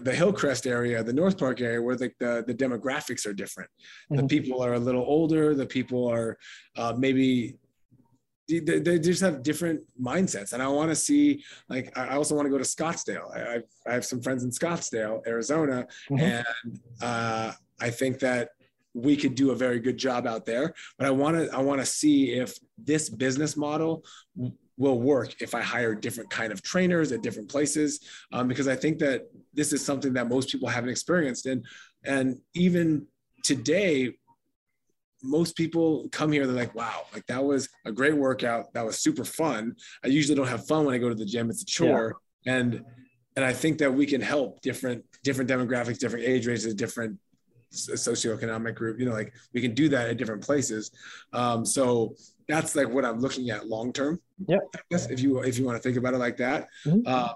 Speaker 5: the Hillcrest area, the North Park area, where the, the, the demographics are different. Mm-hmm. The people are a little older. The people are uh, maybe they, they, just have different mindsets. And I want to see, like, I also want to go to Scottsdale. I, I've, I have some friends in Scottsdale, Arizona, mm-hmm. and uh, I think that we could do a very good job out there. But I want to I want to see if this business model will work if I hire different kind of trainers at different places, um, because I think that this is something that most people haven't experienced. And and even today, most people come here, they're like, wow, like that was a great workout. That was super fun. I usually don't have fun when I go to the gym. It's a chore. Yeah. And and I think that we can help different different demographics, different age ranges, different socioeconomic group. You know, like we can do that at different places. Um, so that's like what I'm looking at long term.
Speaker 4: Yeah.
Speaker 5: If you if you want to think about it like that. Mm-hmm. Uh,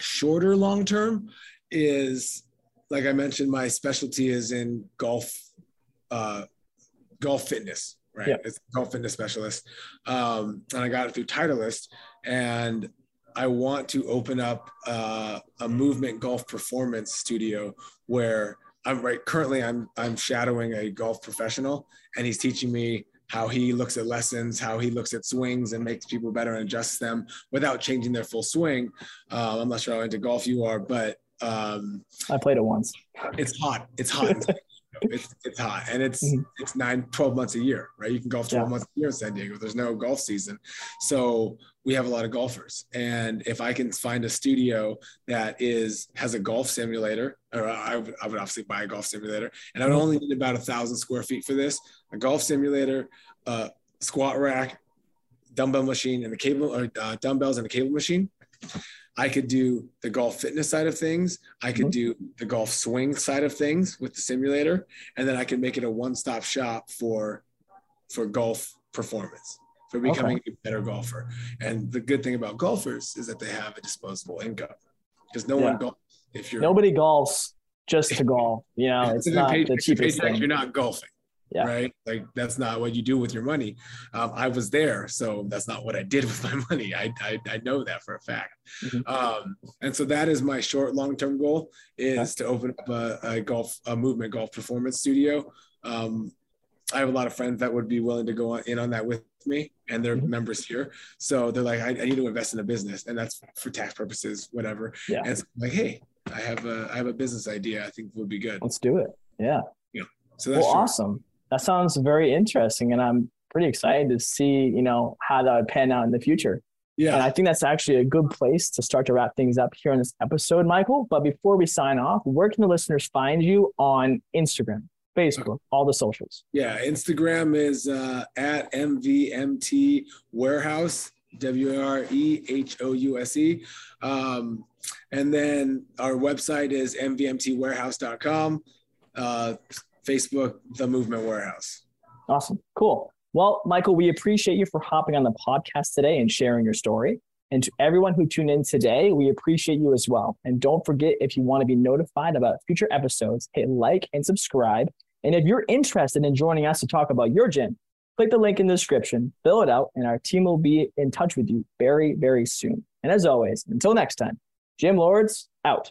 Speaker 5: shorter long term is like I mentioned, my specialty is in golf, uh, golf fitness, right? Yeah. It's golf fitness specialist. Um, and I got it through Titleist. And I want to open up uh, a movement golf performance studio where I'm right currently I'm I'm shadowing a golf professional and he's teaching me how he looks at lessons, how he looks at swings and makes people better and adjusts them without changing their full swing. Uh, I'm not sure how into golf you are, but um,
Speaker 4: I played it once.
Speaker 5: It's hot. It's hot. <laughs> it's, it's hot and it's mm-hmm. it's nine 12 months a year right? You can golf 12 yeah. months a year in san diego. There's no golf season. So we have a lot of golfers. And if i can find a studio that is has a golf simulator or i would, I would obviously buy a golf simulator. And i would only need about a thousand square feet for this a golf simulator a squat rack dumbbell machine and the cable or uh, dumbbells and a cable machine I could do the golf fitness side of things. I could mm-hmm. do the golf swing side of things with the simulator, and then I could make it a one-stop shop for for golf performance, for becoming okay. a better golfer. And the good thing about golfers is that they have a disposable income because no yeah. one golfs if you're
Speaker 4: nobody golfs just to golf. You <laughs> know, it's, it's not the cheapest thing.
Speaker 5: You're not golfing yeah. right? Like that's not what you do with your money. Um, I was there, so that's not what I did <laughs> with my money. I I, I know that for a fact. Mm-hmm. Um, and so that is my short long term goal is okay. to open up a, a, golf a movement golf performance studio. Um, I have a lot of friends that would be willing to go in on that with me, and they're mm-hmm. members here. So they're like, I, I, need to invest in a business, and that's for tax purposes, whatever. Yeah. And so like, hey, I have a I have a business idea. I think would be good.
Speaker 4: Let's do it. Yeah.
Speaker 5: Yeah. So that's
Speaker 4: well, awesome that sounds very interesting, and I'm pretty excited to see you know how that would pan out in the future. Yeah, and I think that's actually a good place to start to wrap things up here on this episode, Michael. But before we sign off, where can the listeners find you on Instagram? Facebook, all the socials.
Speaker 5: Yeah, Instagram is uh, at MVMT Warehouse, W R E H O U S E. Um, and then our website is mvmtwarehouse.com. Uh, Facebook, The Movement Warehouse.
Speaker 4: Awesome. Cool. Well, Michael, we appreciate you for hopping on the podcast today and sharing your story. And to everyone who tuned in today, we appreciate you as well. And don't forget, if you want to be notified about future episodes, hit like and subscribe. And if you're interested in joining us to talk about your gym, click the link in the description, fill it out, and our team will be in touch with you very, very soon. And as always, until next time, Gym Lords out.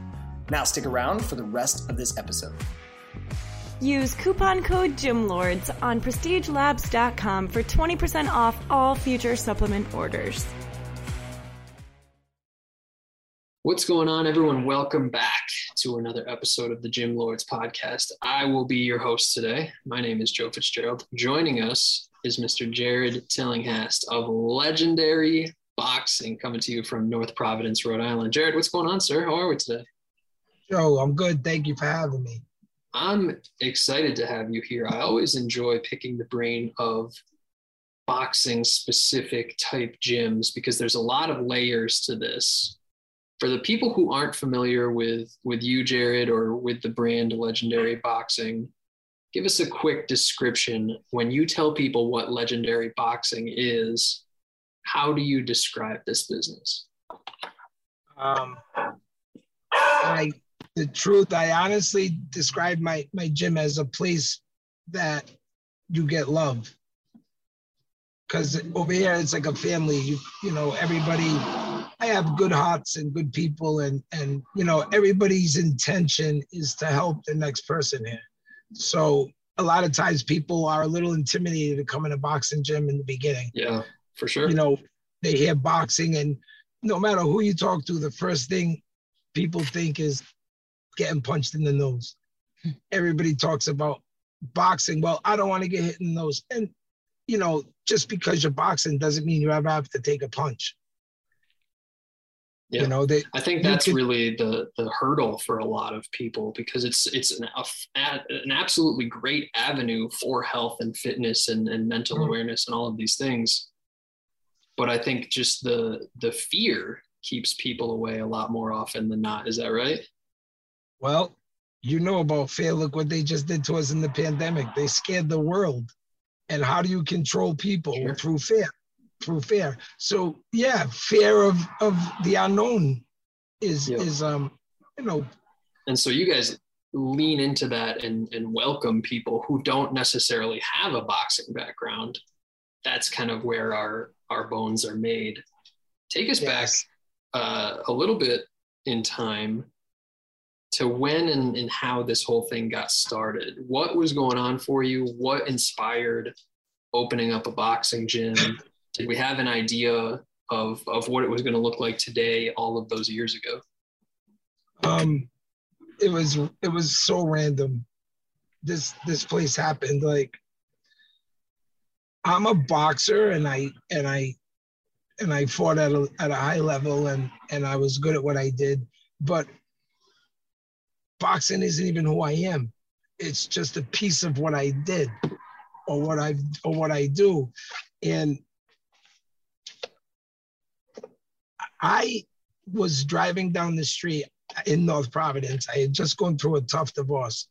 Speaker 1: Now stick around for the rest of this episode.
Speaker 6: Use coupon code GYMLORDS on prestigelabs.com for 20% off all future supplement orders.
Speaker 7: What's going on, everyone? Welcome back to another episode of the Gym Lords podcast. I will be your host today. My name is Joe Fitzgerald. Joining us is Mr. Jarrod Tillinghast of Legendary Boxing, coming to you from North Providence, Rhode Island. Jarrod, what's going on, sir? How are we today?
Speaker 8: Joe, I'm good. Thank you for having me.
Speaker 7: I'm excited to have you here. I always enjoy picking the brain of boxing specific type gyms because there's a lot of layers to this. For the people who aren't familiar with with you, Jarrod, or with the brand Legendary Boxing, give us a quick description. When you tell people what Legendary Boxing is, how do you describe this business?
Speaker 8: Um, I the truth, I honestly describe my my gym as a place that you get love. Cause over here it's like a family. You you know, everybody I have good hearts and good people and and you know, everybody's intention is to help the next person here. So a lot of times people are a little intimidated to come in a boxing gym in the beginning.
Speaker 7: Yeah, for sure.
Speaker 8: You know, they hear boxing and no matter who you talk to, the first thing people think is getting punched in the nose. Everybody talks about boxing. Well, I don't want to get hit in the nose. And, you know, just because you're boxing doesn't mean you ever have to take a punch.
Speaker 7: Yeah.
Speaker 8: You know, they,
Speaker 7: I think that's
Speaker 8: could-
Speaker 7: really the the hurdle for a lot of people because it's it's an a- an absolutely great avenue for health and fitness and, and mental
Speaker 8: Mhm.
Speaker 7: awareness and all of these things. But I think just the the fear keeps people away a lot more often than not. Is that right?
Speaker 8: Well, you know about fear. Look what they just did to us in the pandemic. They scared the world. And how do you control people
Speaker 7: Sure.
Speaker 8: through fear? Through fear. So yeah, fear of of the unknown is
Speaker 7: Yeah.
Speaker 8: is um you know
Speaker 7: And so you guys lean into that and and welcome people who don't necessarily have a boxing background. That's kind of where our our bones are made. Take us back uh, a little bit in time to when and, and how this whole thing got started. What was going on for you? What inspired opening up a boxing gym? Did we have an idea of, of what it was going to look like today all of those years ago?
Speaker 8: um it was it was so random this this place happened like i'm a boxer and i and i and i fought at a, at a high level and and i was good at what i did but boxing isn't even who i am it's just a piece of what i did or what i've or what i do and i was driving down the street in North Providence. I had just gone through a tough divorce.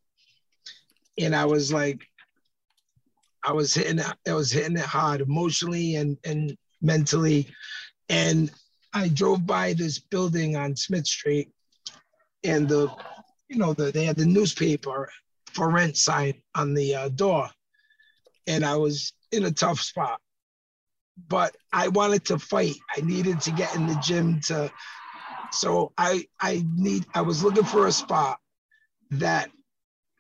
Speaker 8: And I was like, I was hitting it, I was hitting it hard emotionally and, and mentally. And I drove by this building on Smith Street and the, you know, the, they had the newspaper for rent sign on the uh, door. And I was in a tough spot. But I wanted to fight. I needed to get in the gym to so I I need I was looking for a spot that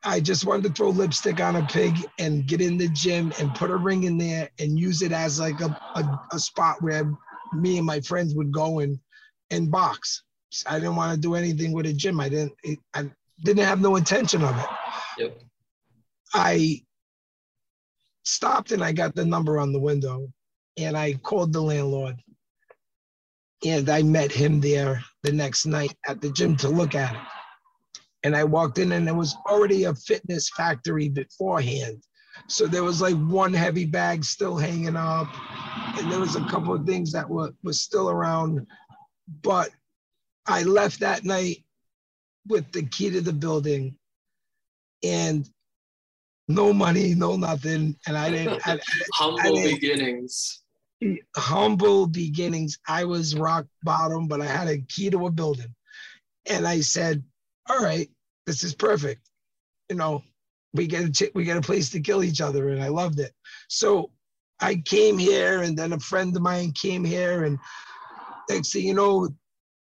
Speaker 8: I just wanted to throw lipstick on a pig and get in the gym and put a ring in there and use it as like a, a, a spot where me and my friends would go and and box. I didn't want to do anything with a gym. I didn't it, didn't have no intention of it.
Speaker 7: Yep.
Speaker 8: I stopped and I got the number on the window and I called the landlord and I met him there the next night at the gym to look at it. And I walked in and there was already a fitness factory beforehand. So there was like one heavy bag still hanging up, and there was a couple of things that were, were still around. But I left that night with the key to the building and no money, no nothing. And I didn't, I, <laughs>
Speaker 7: Humble
Speaker 8: didn't-
Speaker 7: beginnings.
Speaker 8: humble beginnings. I was rock bottom, but I had a key to a building. And I said, all right, this is perfect. You know, we get a ch- we get a place to kill each other, and I loved it. So I came here, and then a friend of mine came here, and next thing you know,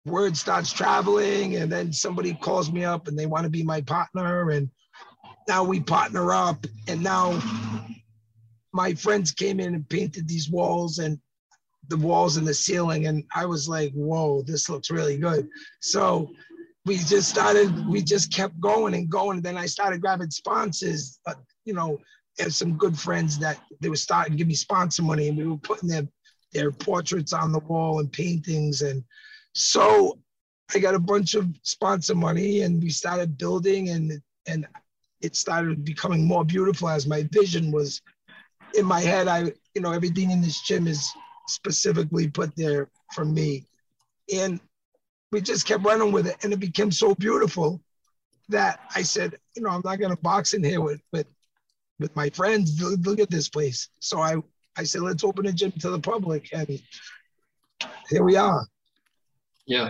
Speaker 8: word starts traveling, and then somebody calls me up, and they want to be my partner, and now we partner up, and now my friends came in and painted these walls and the walls and the ceiling and i was like whoa this looks really good. So we just started we just kept going and going and then i started grabbing sponsors uh, you know and some good friends that they were starting to give me sponsor money and we were putting their their portraits on the wall and paintings and so i got a bunch of sponsor money and we started building and and it started becoming more beautiful as my vision was in my head, I, you know, everything in this gym is specifically put there for me. And we just kept running with it. And it became so beautiful that I said, you know, I'm not going to box in here with, with, with my friends. Look, look at this place. So I, I said, let's open a gym to the public. And here we are.
Speaker 7: Yeah.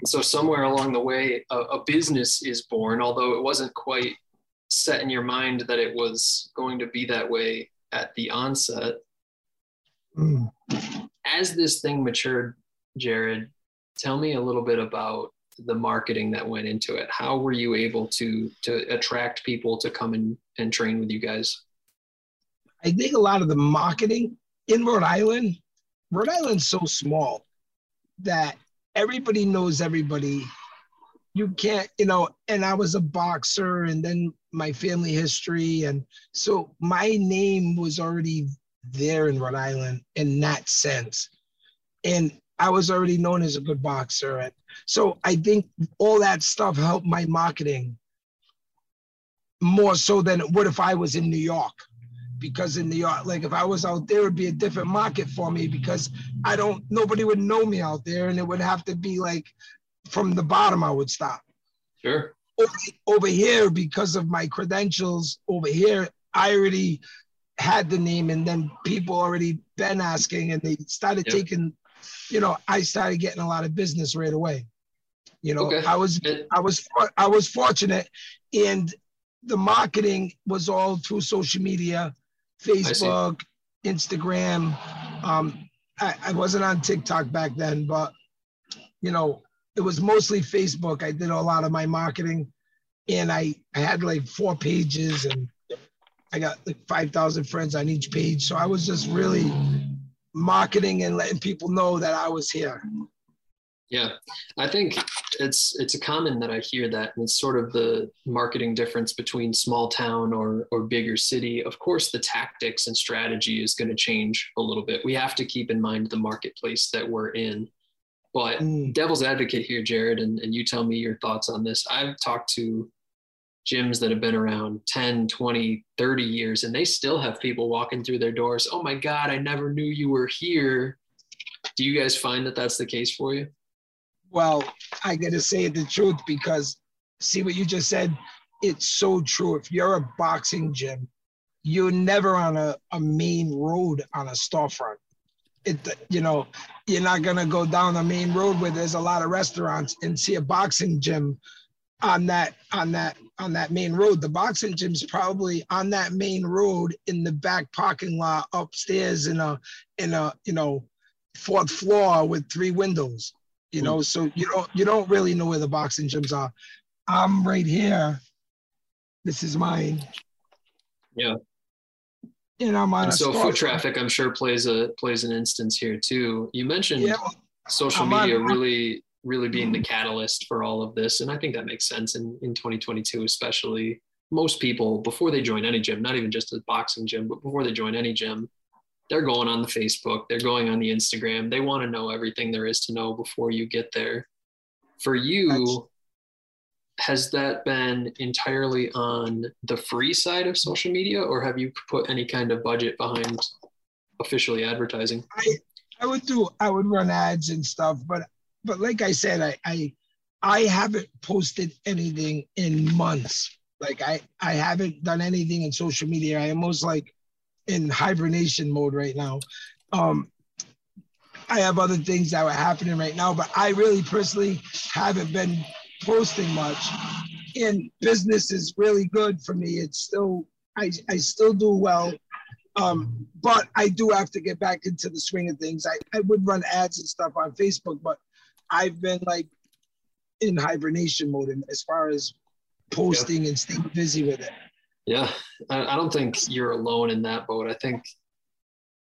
Speaker 7: And so somewhere along the way, a, a business is born, although it wasn't quite set in your mind that it was going to be that way at the onset.
Speaker 8: Mm.
Speaker 7: As this thing matured, Jarrod, tell me a little bit about the marketing that went into it. How were you able to to attract people to come and, and train with you guys?
Speaker 8: I think a lot of the marketing in Rhode Island, Rhode Island's so small that everybody knows everybody you can't, you know, and I was a boxer and then my family history. And so my name was already there in Rhode Island in that sense. And I was already known as a good boxer. And so I think all that stuff helped my marketing more so than would if I was in New York. Because in New York, like if I was out there, it'd be a different market for me because I don't, nobody would know me out there. And it would have to be like from the bottom, I would stop.
Speaker 7: Sure.
Speaker 8: Over, over here, because of my credentials over here, I already had the name and then people already been asking and they started
Speaker 7: Yep.
Speaker 8: taking, you know, I started getting a lot of business right away. You know,
Speaker 7: Okay.
Speaker 8: I was I was I was fortunate, and the marketing was all through social media, Facebook, Instagram. Um, I, I wasn't on TikTok back then, but you know, it was mostly Facebook. I did a lot of my marketing, and I I had like four pages, and I got like five thousand friends on each page. So I was just really marketing and letting people know that I was here.
Speaker 7: Yeah, I think it's it's a common that I hear that, and it's sort of the marketing difference between small town or or bigger city. Of course, the tactics and strategy is going to change a little bit. We have to keep in mind the marketplace that we're in. But
Speaker 8: Mm.
Speaker 7: devil's advocate here, Jarrod, and, and you tell me your thoughts on this. I've talked to gyms that have been around 10, 20, 30 years, and they still have people walking through their doors. Oh my God, I never knew you were here. Do you guys find that that's the case for you?
Speaker 8: Well, I got to say the truth because see what you just said? It's so true. If you're a boxing gym, you're never on a, a main road on a storefront. It, you know, you're not going to go down the main road where there's a lot of restaurants and see a boxing gym on that on that on that main road. The boxing gym's probably on that main road in the back parking lot upstairs in a in a you know fourth floor with three windows you know so you don't you don't really know where the boxing gyms are i'm right here this is mine
Speaker 7: Yeah.
Speaker 8: and i'm on
Speaker 7: And so foot traffic, I'm sure plays a plays an instance here too. You mentioned
Speaker 8: yeah well,
Speaker 7: social
Speaker 8: I'm on-
Speaker 7: media really really being the catalyst for all of this, and I think that makes sense in in 2022, especially. Most people before they join any gym, not even just a boxing gym, but before they join any gym, they're going on the Facebook, they're going on the Instagram. They want to know everything there is to know before you get there. For you,
Speaker 8: That's-
Speaker 7: has that been entirely on the free side of social media, or have you put any kind of budget behind officially advertising?
Speaker 8: i I would do i would run ads and stuff but but like i said i i i haven't posted anything in months like i i haven't done anything in social media i almost like in hibernation mode right now um i have other things that are happening right now but i really personally haven't been posting much and business is really good for me it's still i i still do well um, but I do have to get back into the swing of things. I, I would run ads and stuff on Facebook, but I've been like in hibernation mode and as far as posting and staying busy with it.
Speaker 7: Yeah, I, I don't think you're alone in that boat. I think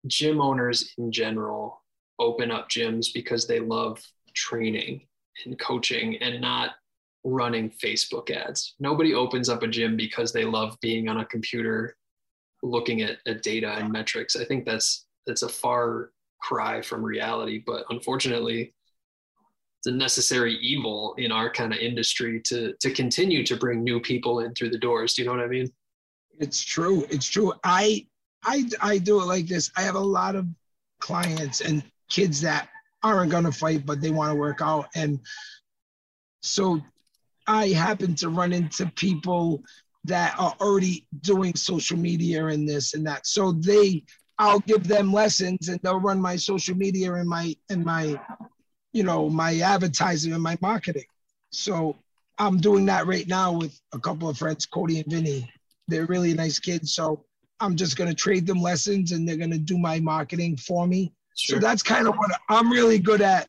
Speaker 7: gym owners in general open up gyms because they love training and coaching and not running Facebook ads. Nobody opens up a gym because they love being on a computer looking at, at data and metrics. I think that's that's a far cry from reality, but unfortunately it's a necessary evil in our kind of industry to to continue to bring new people in through the doors. Do you know what I mean?
Speaker 8: It's true. It's true. I I I do it like this. I have a lot of clients and kids that aren't gonna fight, but they want to work out. And so I happen to run into people that are already doing social media and this and that. So they I'll give them lessons and they'll run my social media and my and my you know my advertising and my marketing. So I'm doing that right now with a couple of friends, Cody and Vinny. They're really nice kids. So I'm just gonna trade them lessons and they're gonna do my marketing for me. So that's kind of what I'm really good at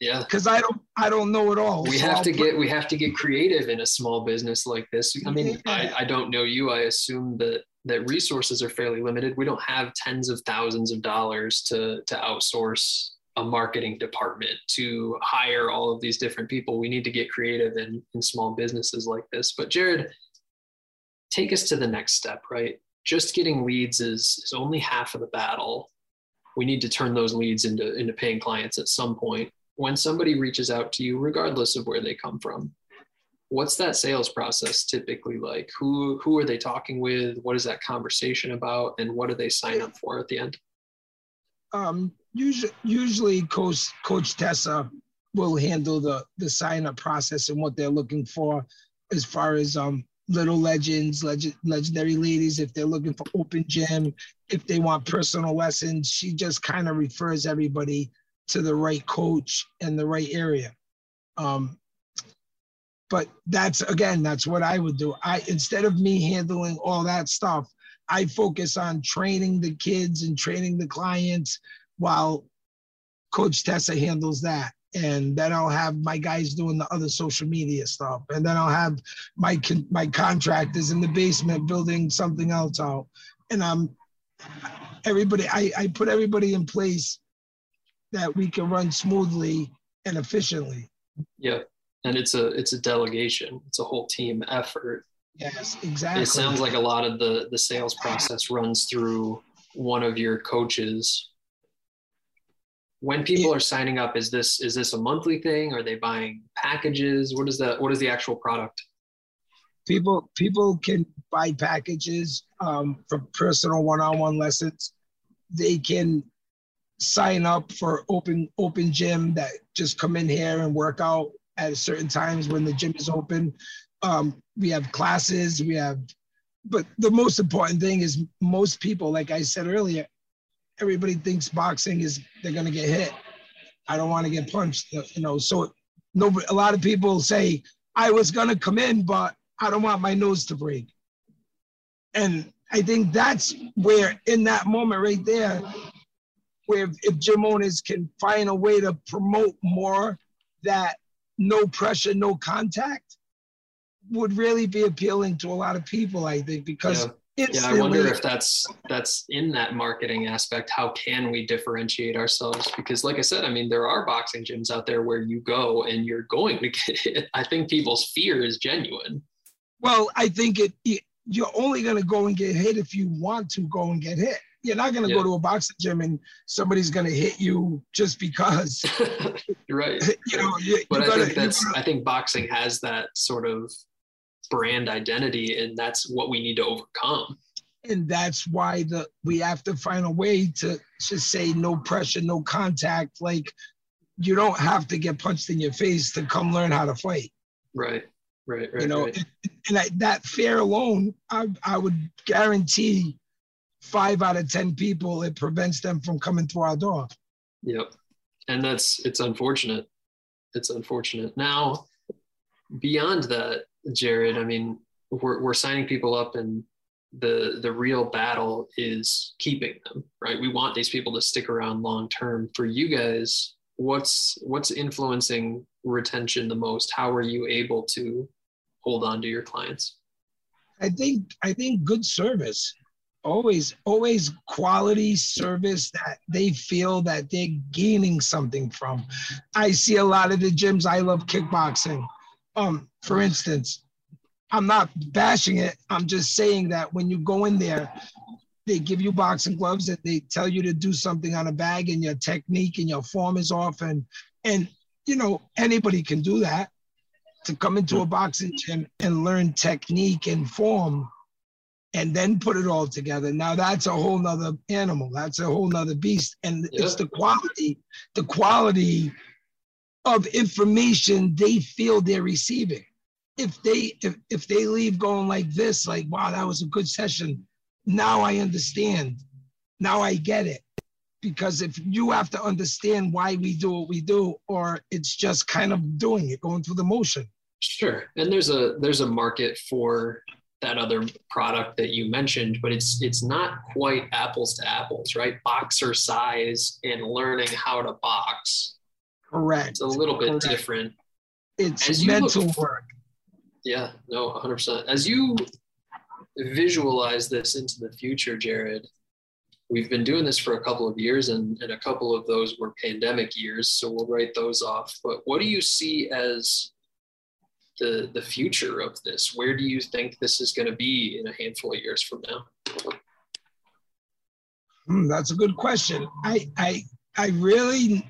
Speaker 7: yeah.
Speaker 8: because I don't I don't know it all.
Speaker 7: We
Speaker 8: So
Speaker 7: have
Speaker 8: I'll
Speaker 7: to
Speaker 8: put-
Speaker 7: get we have to get creative in a small business like this. I mean, I, I don't know you. I assume that that resources are fairly limited. We don't have tens of thousands of dollars to to outsource a marketing department to hire all of these different people. We need to get creative in, in small businesses like this. But Jarrod, take us to the next step, right? Just getting leads is, is only half of the battle. We need to turn those leads into, into paying clients at some point. When somebody reaches out to you, regardless of where they come from, what's that sales process typically like? Who who are they talking with? What is that conversation about? And what do they sign up for at the end?
Speaker 8: Um, usually, usually Coach Coach Tessa will handle the the sign up process and what they're looking for, as far as um little legends, legend, legendary ladies. If they're looking for open gym, if they want personal lessons, she just kind of refers everybody to the right coach and the right area. Um, but that's again, that's what I would do. I instead of me handling all that stuff, I focus on training the kids and training the clients while Coach Tessa handles that. And then I'll have my guys doing the other social media stuff. And then I'll have my my contractors in the basement building something else out. And I'm everybody, I, I put everybody in place that we can run smoothly and efficiently.
Speaker 7: Yeah. And it's a it's a delegation. It's a whole team effort.
Speaker 8: Yes, exactly.
Speaker 7: It sounds like a lot of the the sales process runs through one of your coaches when people are signing up is this is this a monthly thing? Are they buying packages? What is the what is the actual product?
Speaker 8: People people can buy packages um, for personal one-on-one lessons. They can sign up for open open gym that just come in here and work out at certain times when the gym is open. Um, we have classes we have but the most important thing is most people like i said earlier everybody thinks boxing is they're to get hit. I don't want to get punched, you know. So no, a lot of people say I was to come in, but I don't want my nose to break. And I think that's where, in that moment right there, where if gym owners can find a way to promote more that no pressure, no contact, would really be appealing to a lot of people. I think because. Yeah
Speaker 7: yeah, I wonder if that's that's in that marketing aspect. How can we differentiate ourselves? Because, like I said, I mean, there are boxing gyms out there where you go and you're going to get <laughs> hit. I think people's fear is genuine.
Speaker 8: Well, I think it, it you're only going to go and get hit if you want to go and get hit. You're not going to yeah. go to a boxing gym and somebody's going to hit you just because.
Speaker 7: you're <laughs> right. <laughs>
Speaker 8: You know, you,
Speaker 7: but I gotta, think that's. I think boxing has that sort of brand identity and that's what we need to overcome.
Speaker 8: And that's why the we have to find a way to just say no pressure no contact. Like you don't have to get punched in your face to come learn how to fight.
Speaker 7: Right right right
Speaker 8: you know
Speaker 7: right.
Speaker 8: and, and I, that fear alone I, I would guarantee five out of ten people it prevents them from coming through our door.
Speaker 7: Yep. And that's it's unfortunate. It's unfortunate. Now beyond that Jarrod, I mean, we're, we're signing people up and the the real battle is keeping them right? We want these people to stick around long term. For you guys what's what's influencing retention the most? How are you able to hold on to your clients?
Speaker 8: I think i think good service always always quality service that they feel that they're gaining something from. I see a lot of the gyms i love kickboxing um, for instance, I'm not bashing it. I'm just saying that when you go in there, they give you boxing gloves and they tell you to do something on a bag and your technique and your form is off. And and you know anybody can do that. To come into a boxing gym and learn technique and form and then put it all together. Now that's a whole nother animal. That's a whole nother beast. And yeah. it's the quality the quality of information they feel they're receiving. If they if, if they leave going like this, like, wow, that was a good session. Now I understand. Now I get it. Because if you have to understand why we do what we do, or it's just kind of doing it, going through the motion.
Speaker 7: Sure. And there's a there's a market for that other product that you mentioned, but it's it's not quite apples to apples, right? Boxercise and learning how to box
Speaker 8: Correct.
Speaker 7: It's a little bit Correct. different.
Speaker 8: It's As mental look, work.
Speaker 7: Yeah, no, 100%. As you visualize this into the future, Jarrod, we've been doing this for a couple of years and, and a couple of those were pandemic years so we'll write those off but what do you see as the the future of this where do you think this is going to be in a handful of years from now
Speaker 8: Hmm, that's a good question. I I I really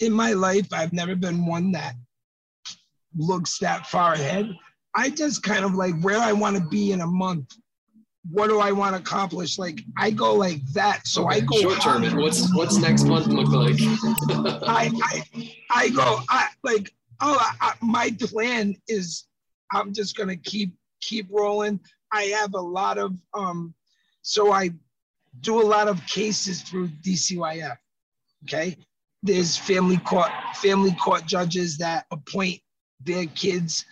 Speaker 8: in my life I've never been one that looks that far ahead. I just kind of like where I want to be in a month. What do I want to accomplish? Like I go like that. So I go
Speaker 7: short term what's what's next month look like <laughs>
Speaker 8: I, I I go I like oh I, my plan is I'm just gonna keep keep rolling. I have a lot of um so I do a lot of cases through DCYF. Okay. There's family court, family court judges that appoint their kids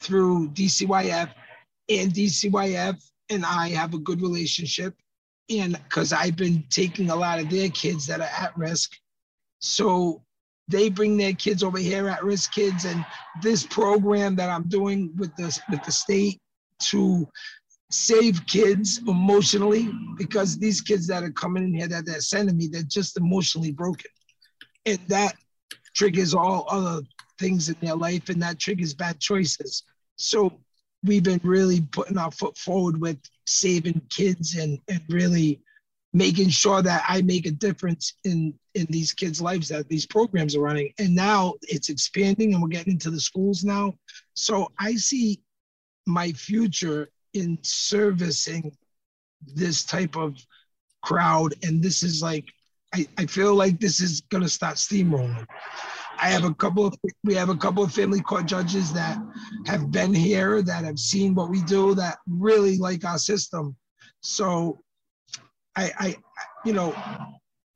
Speaker 8: through DCYF, and DCYF and I have a good relationship. And because I've been taking a lot of their kids that are at risk. So they bring their kids over here at risk kids. And this program that I'm doing with the, with the state to save kids emotionally because these kids that are coming in here that they're sending me, they're just emotionally broken. And that triggers all other things in their life and that triggers bad choices. So we've been really putting our foot forward with saving kids and, and really making sure that I make a difference in in these kids' lives that these programs are running. And now it's expanding and we're getting into the schools now. So I see my future in servicing this type of crowd. And this is like, I, I feel like this is gonna start steamrolling. I have a couple of we have a couple of family court judges that have been here that have seen what we do that really like our system. So I I you know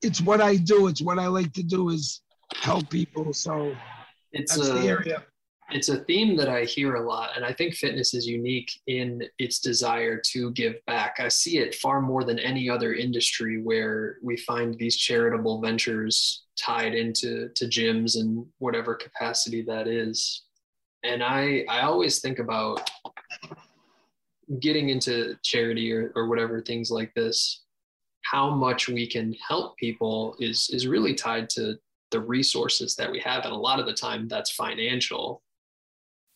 Speaker 8: it's what I do, it's what I like to do is help people. So
Speaker 7: it's
Speaker 8: that's
Speaker 7: a,
Speaker 8: the area
Speaker 7: it's a theme that I hear a lot, and I think fitness is unique in its desire to give back. I see it far more than any other industry where we find these charitable ventures tied into to gyms and whatever capacity that is. And I I always think about getting into charity or, or whatever things like this how much we can help people is is really tied to the resources that we have and a lot of the time that's financial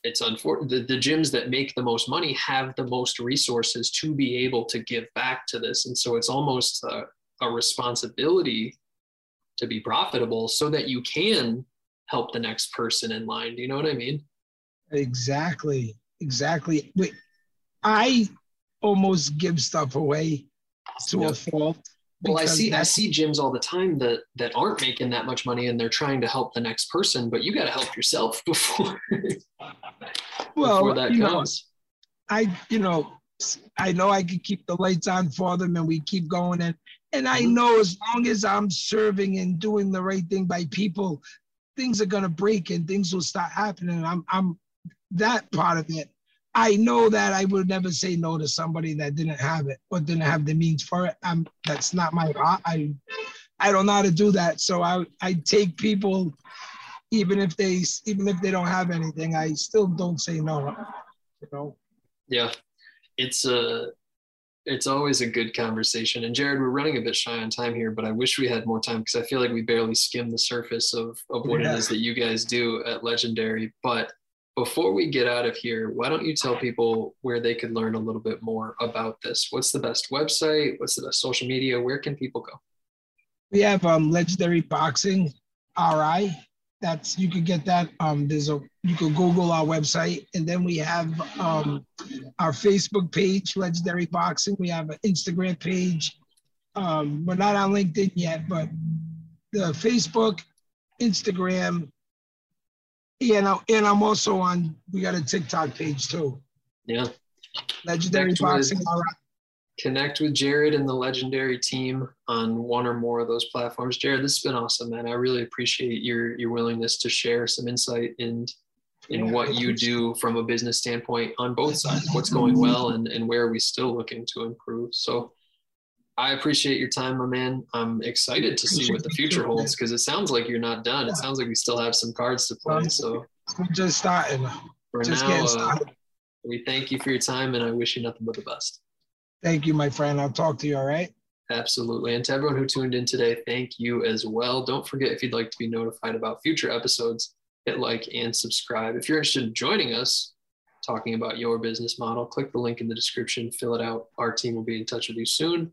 Speaker 7: it's unfortunate the, the gyms that make the most money have the most resources to be able to give back to this and so it's almost a, a responsibility to be profitable so that you can help the next person in line do you know what i mean
Speaker 8: Exactly. Exactly. Wait, I almost give stuff away to a fault.
Speaker 7: Well i see i see gyms all the time that that aren't making that much money and they're trying to help the next person but you got to help yourself <laughs> before
Speaker 8: Well,
Speaker 7: before that
Speaker 8: you know, I, you know, I know I can keep the lights on for them and we keep going. And, and I
Speaker 7: Mhm.
Speaker 8: know as long as I'm serving and doing the right thing by people, things are going to break and things will start happening. I'm, I'm that part of it. I know that I would never say no to somebody that didn't have it or didn't have the means for it. I'm, that's not my, I, I don't know how to do that. So I, I take people, even if they, even if they don't have anything, I still don't say no. You know.
Speaker 7: Yeah, it's a it's always a good conversation. And Jarrod, we're running a bit shy on time here, but I wish we had more time because I feel like we barely skimmed the surface of of what
Speaker 8: Yeah.
Speaker 7: it is that you guys do at Legendary. But before we get out of here, why don't you tell people where they could learn a little bit more about this? What's the best website? What's the best social media? Where can people go?
Speaker 8: We have um legendary boxing RI. That's you could get that. Um there's a you could Google our website and then we have um our Facebook page, Legendary Boxing. We have an Instagram page. Um we're not on LinkedIn yet, but the Facebook, Instagram, and I, and I'm also on we got a TikTok page too.
Speaker 7: Yeah.
Speaker 8: Legendary
Speaker 7: Connect with-
Speaker 8: Boxing
Speaker 7: connect with Jarrod and the legendary team on one or more of those platforms. Jarrod, this has been awesome, man. I really appreciate your your willingness to share some insight and in
Speaker 8: Yeah,
Speaker 7: what you do from a business standpoint on both sides, what's going well and, and where are we still looking to improve. So I appreciate your time, my man. I'm excited to see what the future holds because it sounds like you're not done. It sounds like we still have some cards to play. So
Speaker 8: We're just starting.
Speaker 7: for
Speaker 8: Just
Speaker 7: now,
Speaker 8: getting
Speaker 7: uh,
Speaker 8: started.
Speaker 7: we thank you for your time and I wish you nothing but the best.
Speaker 8: Thank you, my friend. I'll talk to you. All right.
Speaker 7: Absolutely. And to everyone who tuned in today, thank you as well. Don't forget if you'd like to be notified about future episodes, hit like and subscribe. If you're interested in joining us talking about your business model, click the link in the description, fill it out. Our team will be in touch with you soon.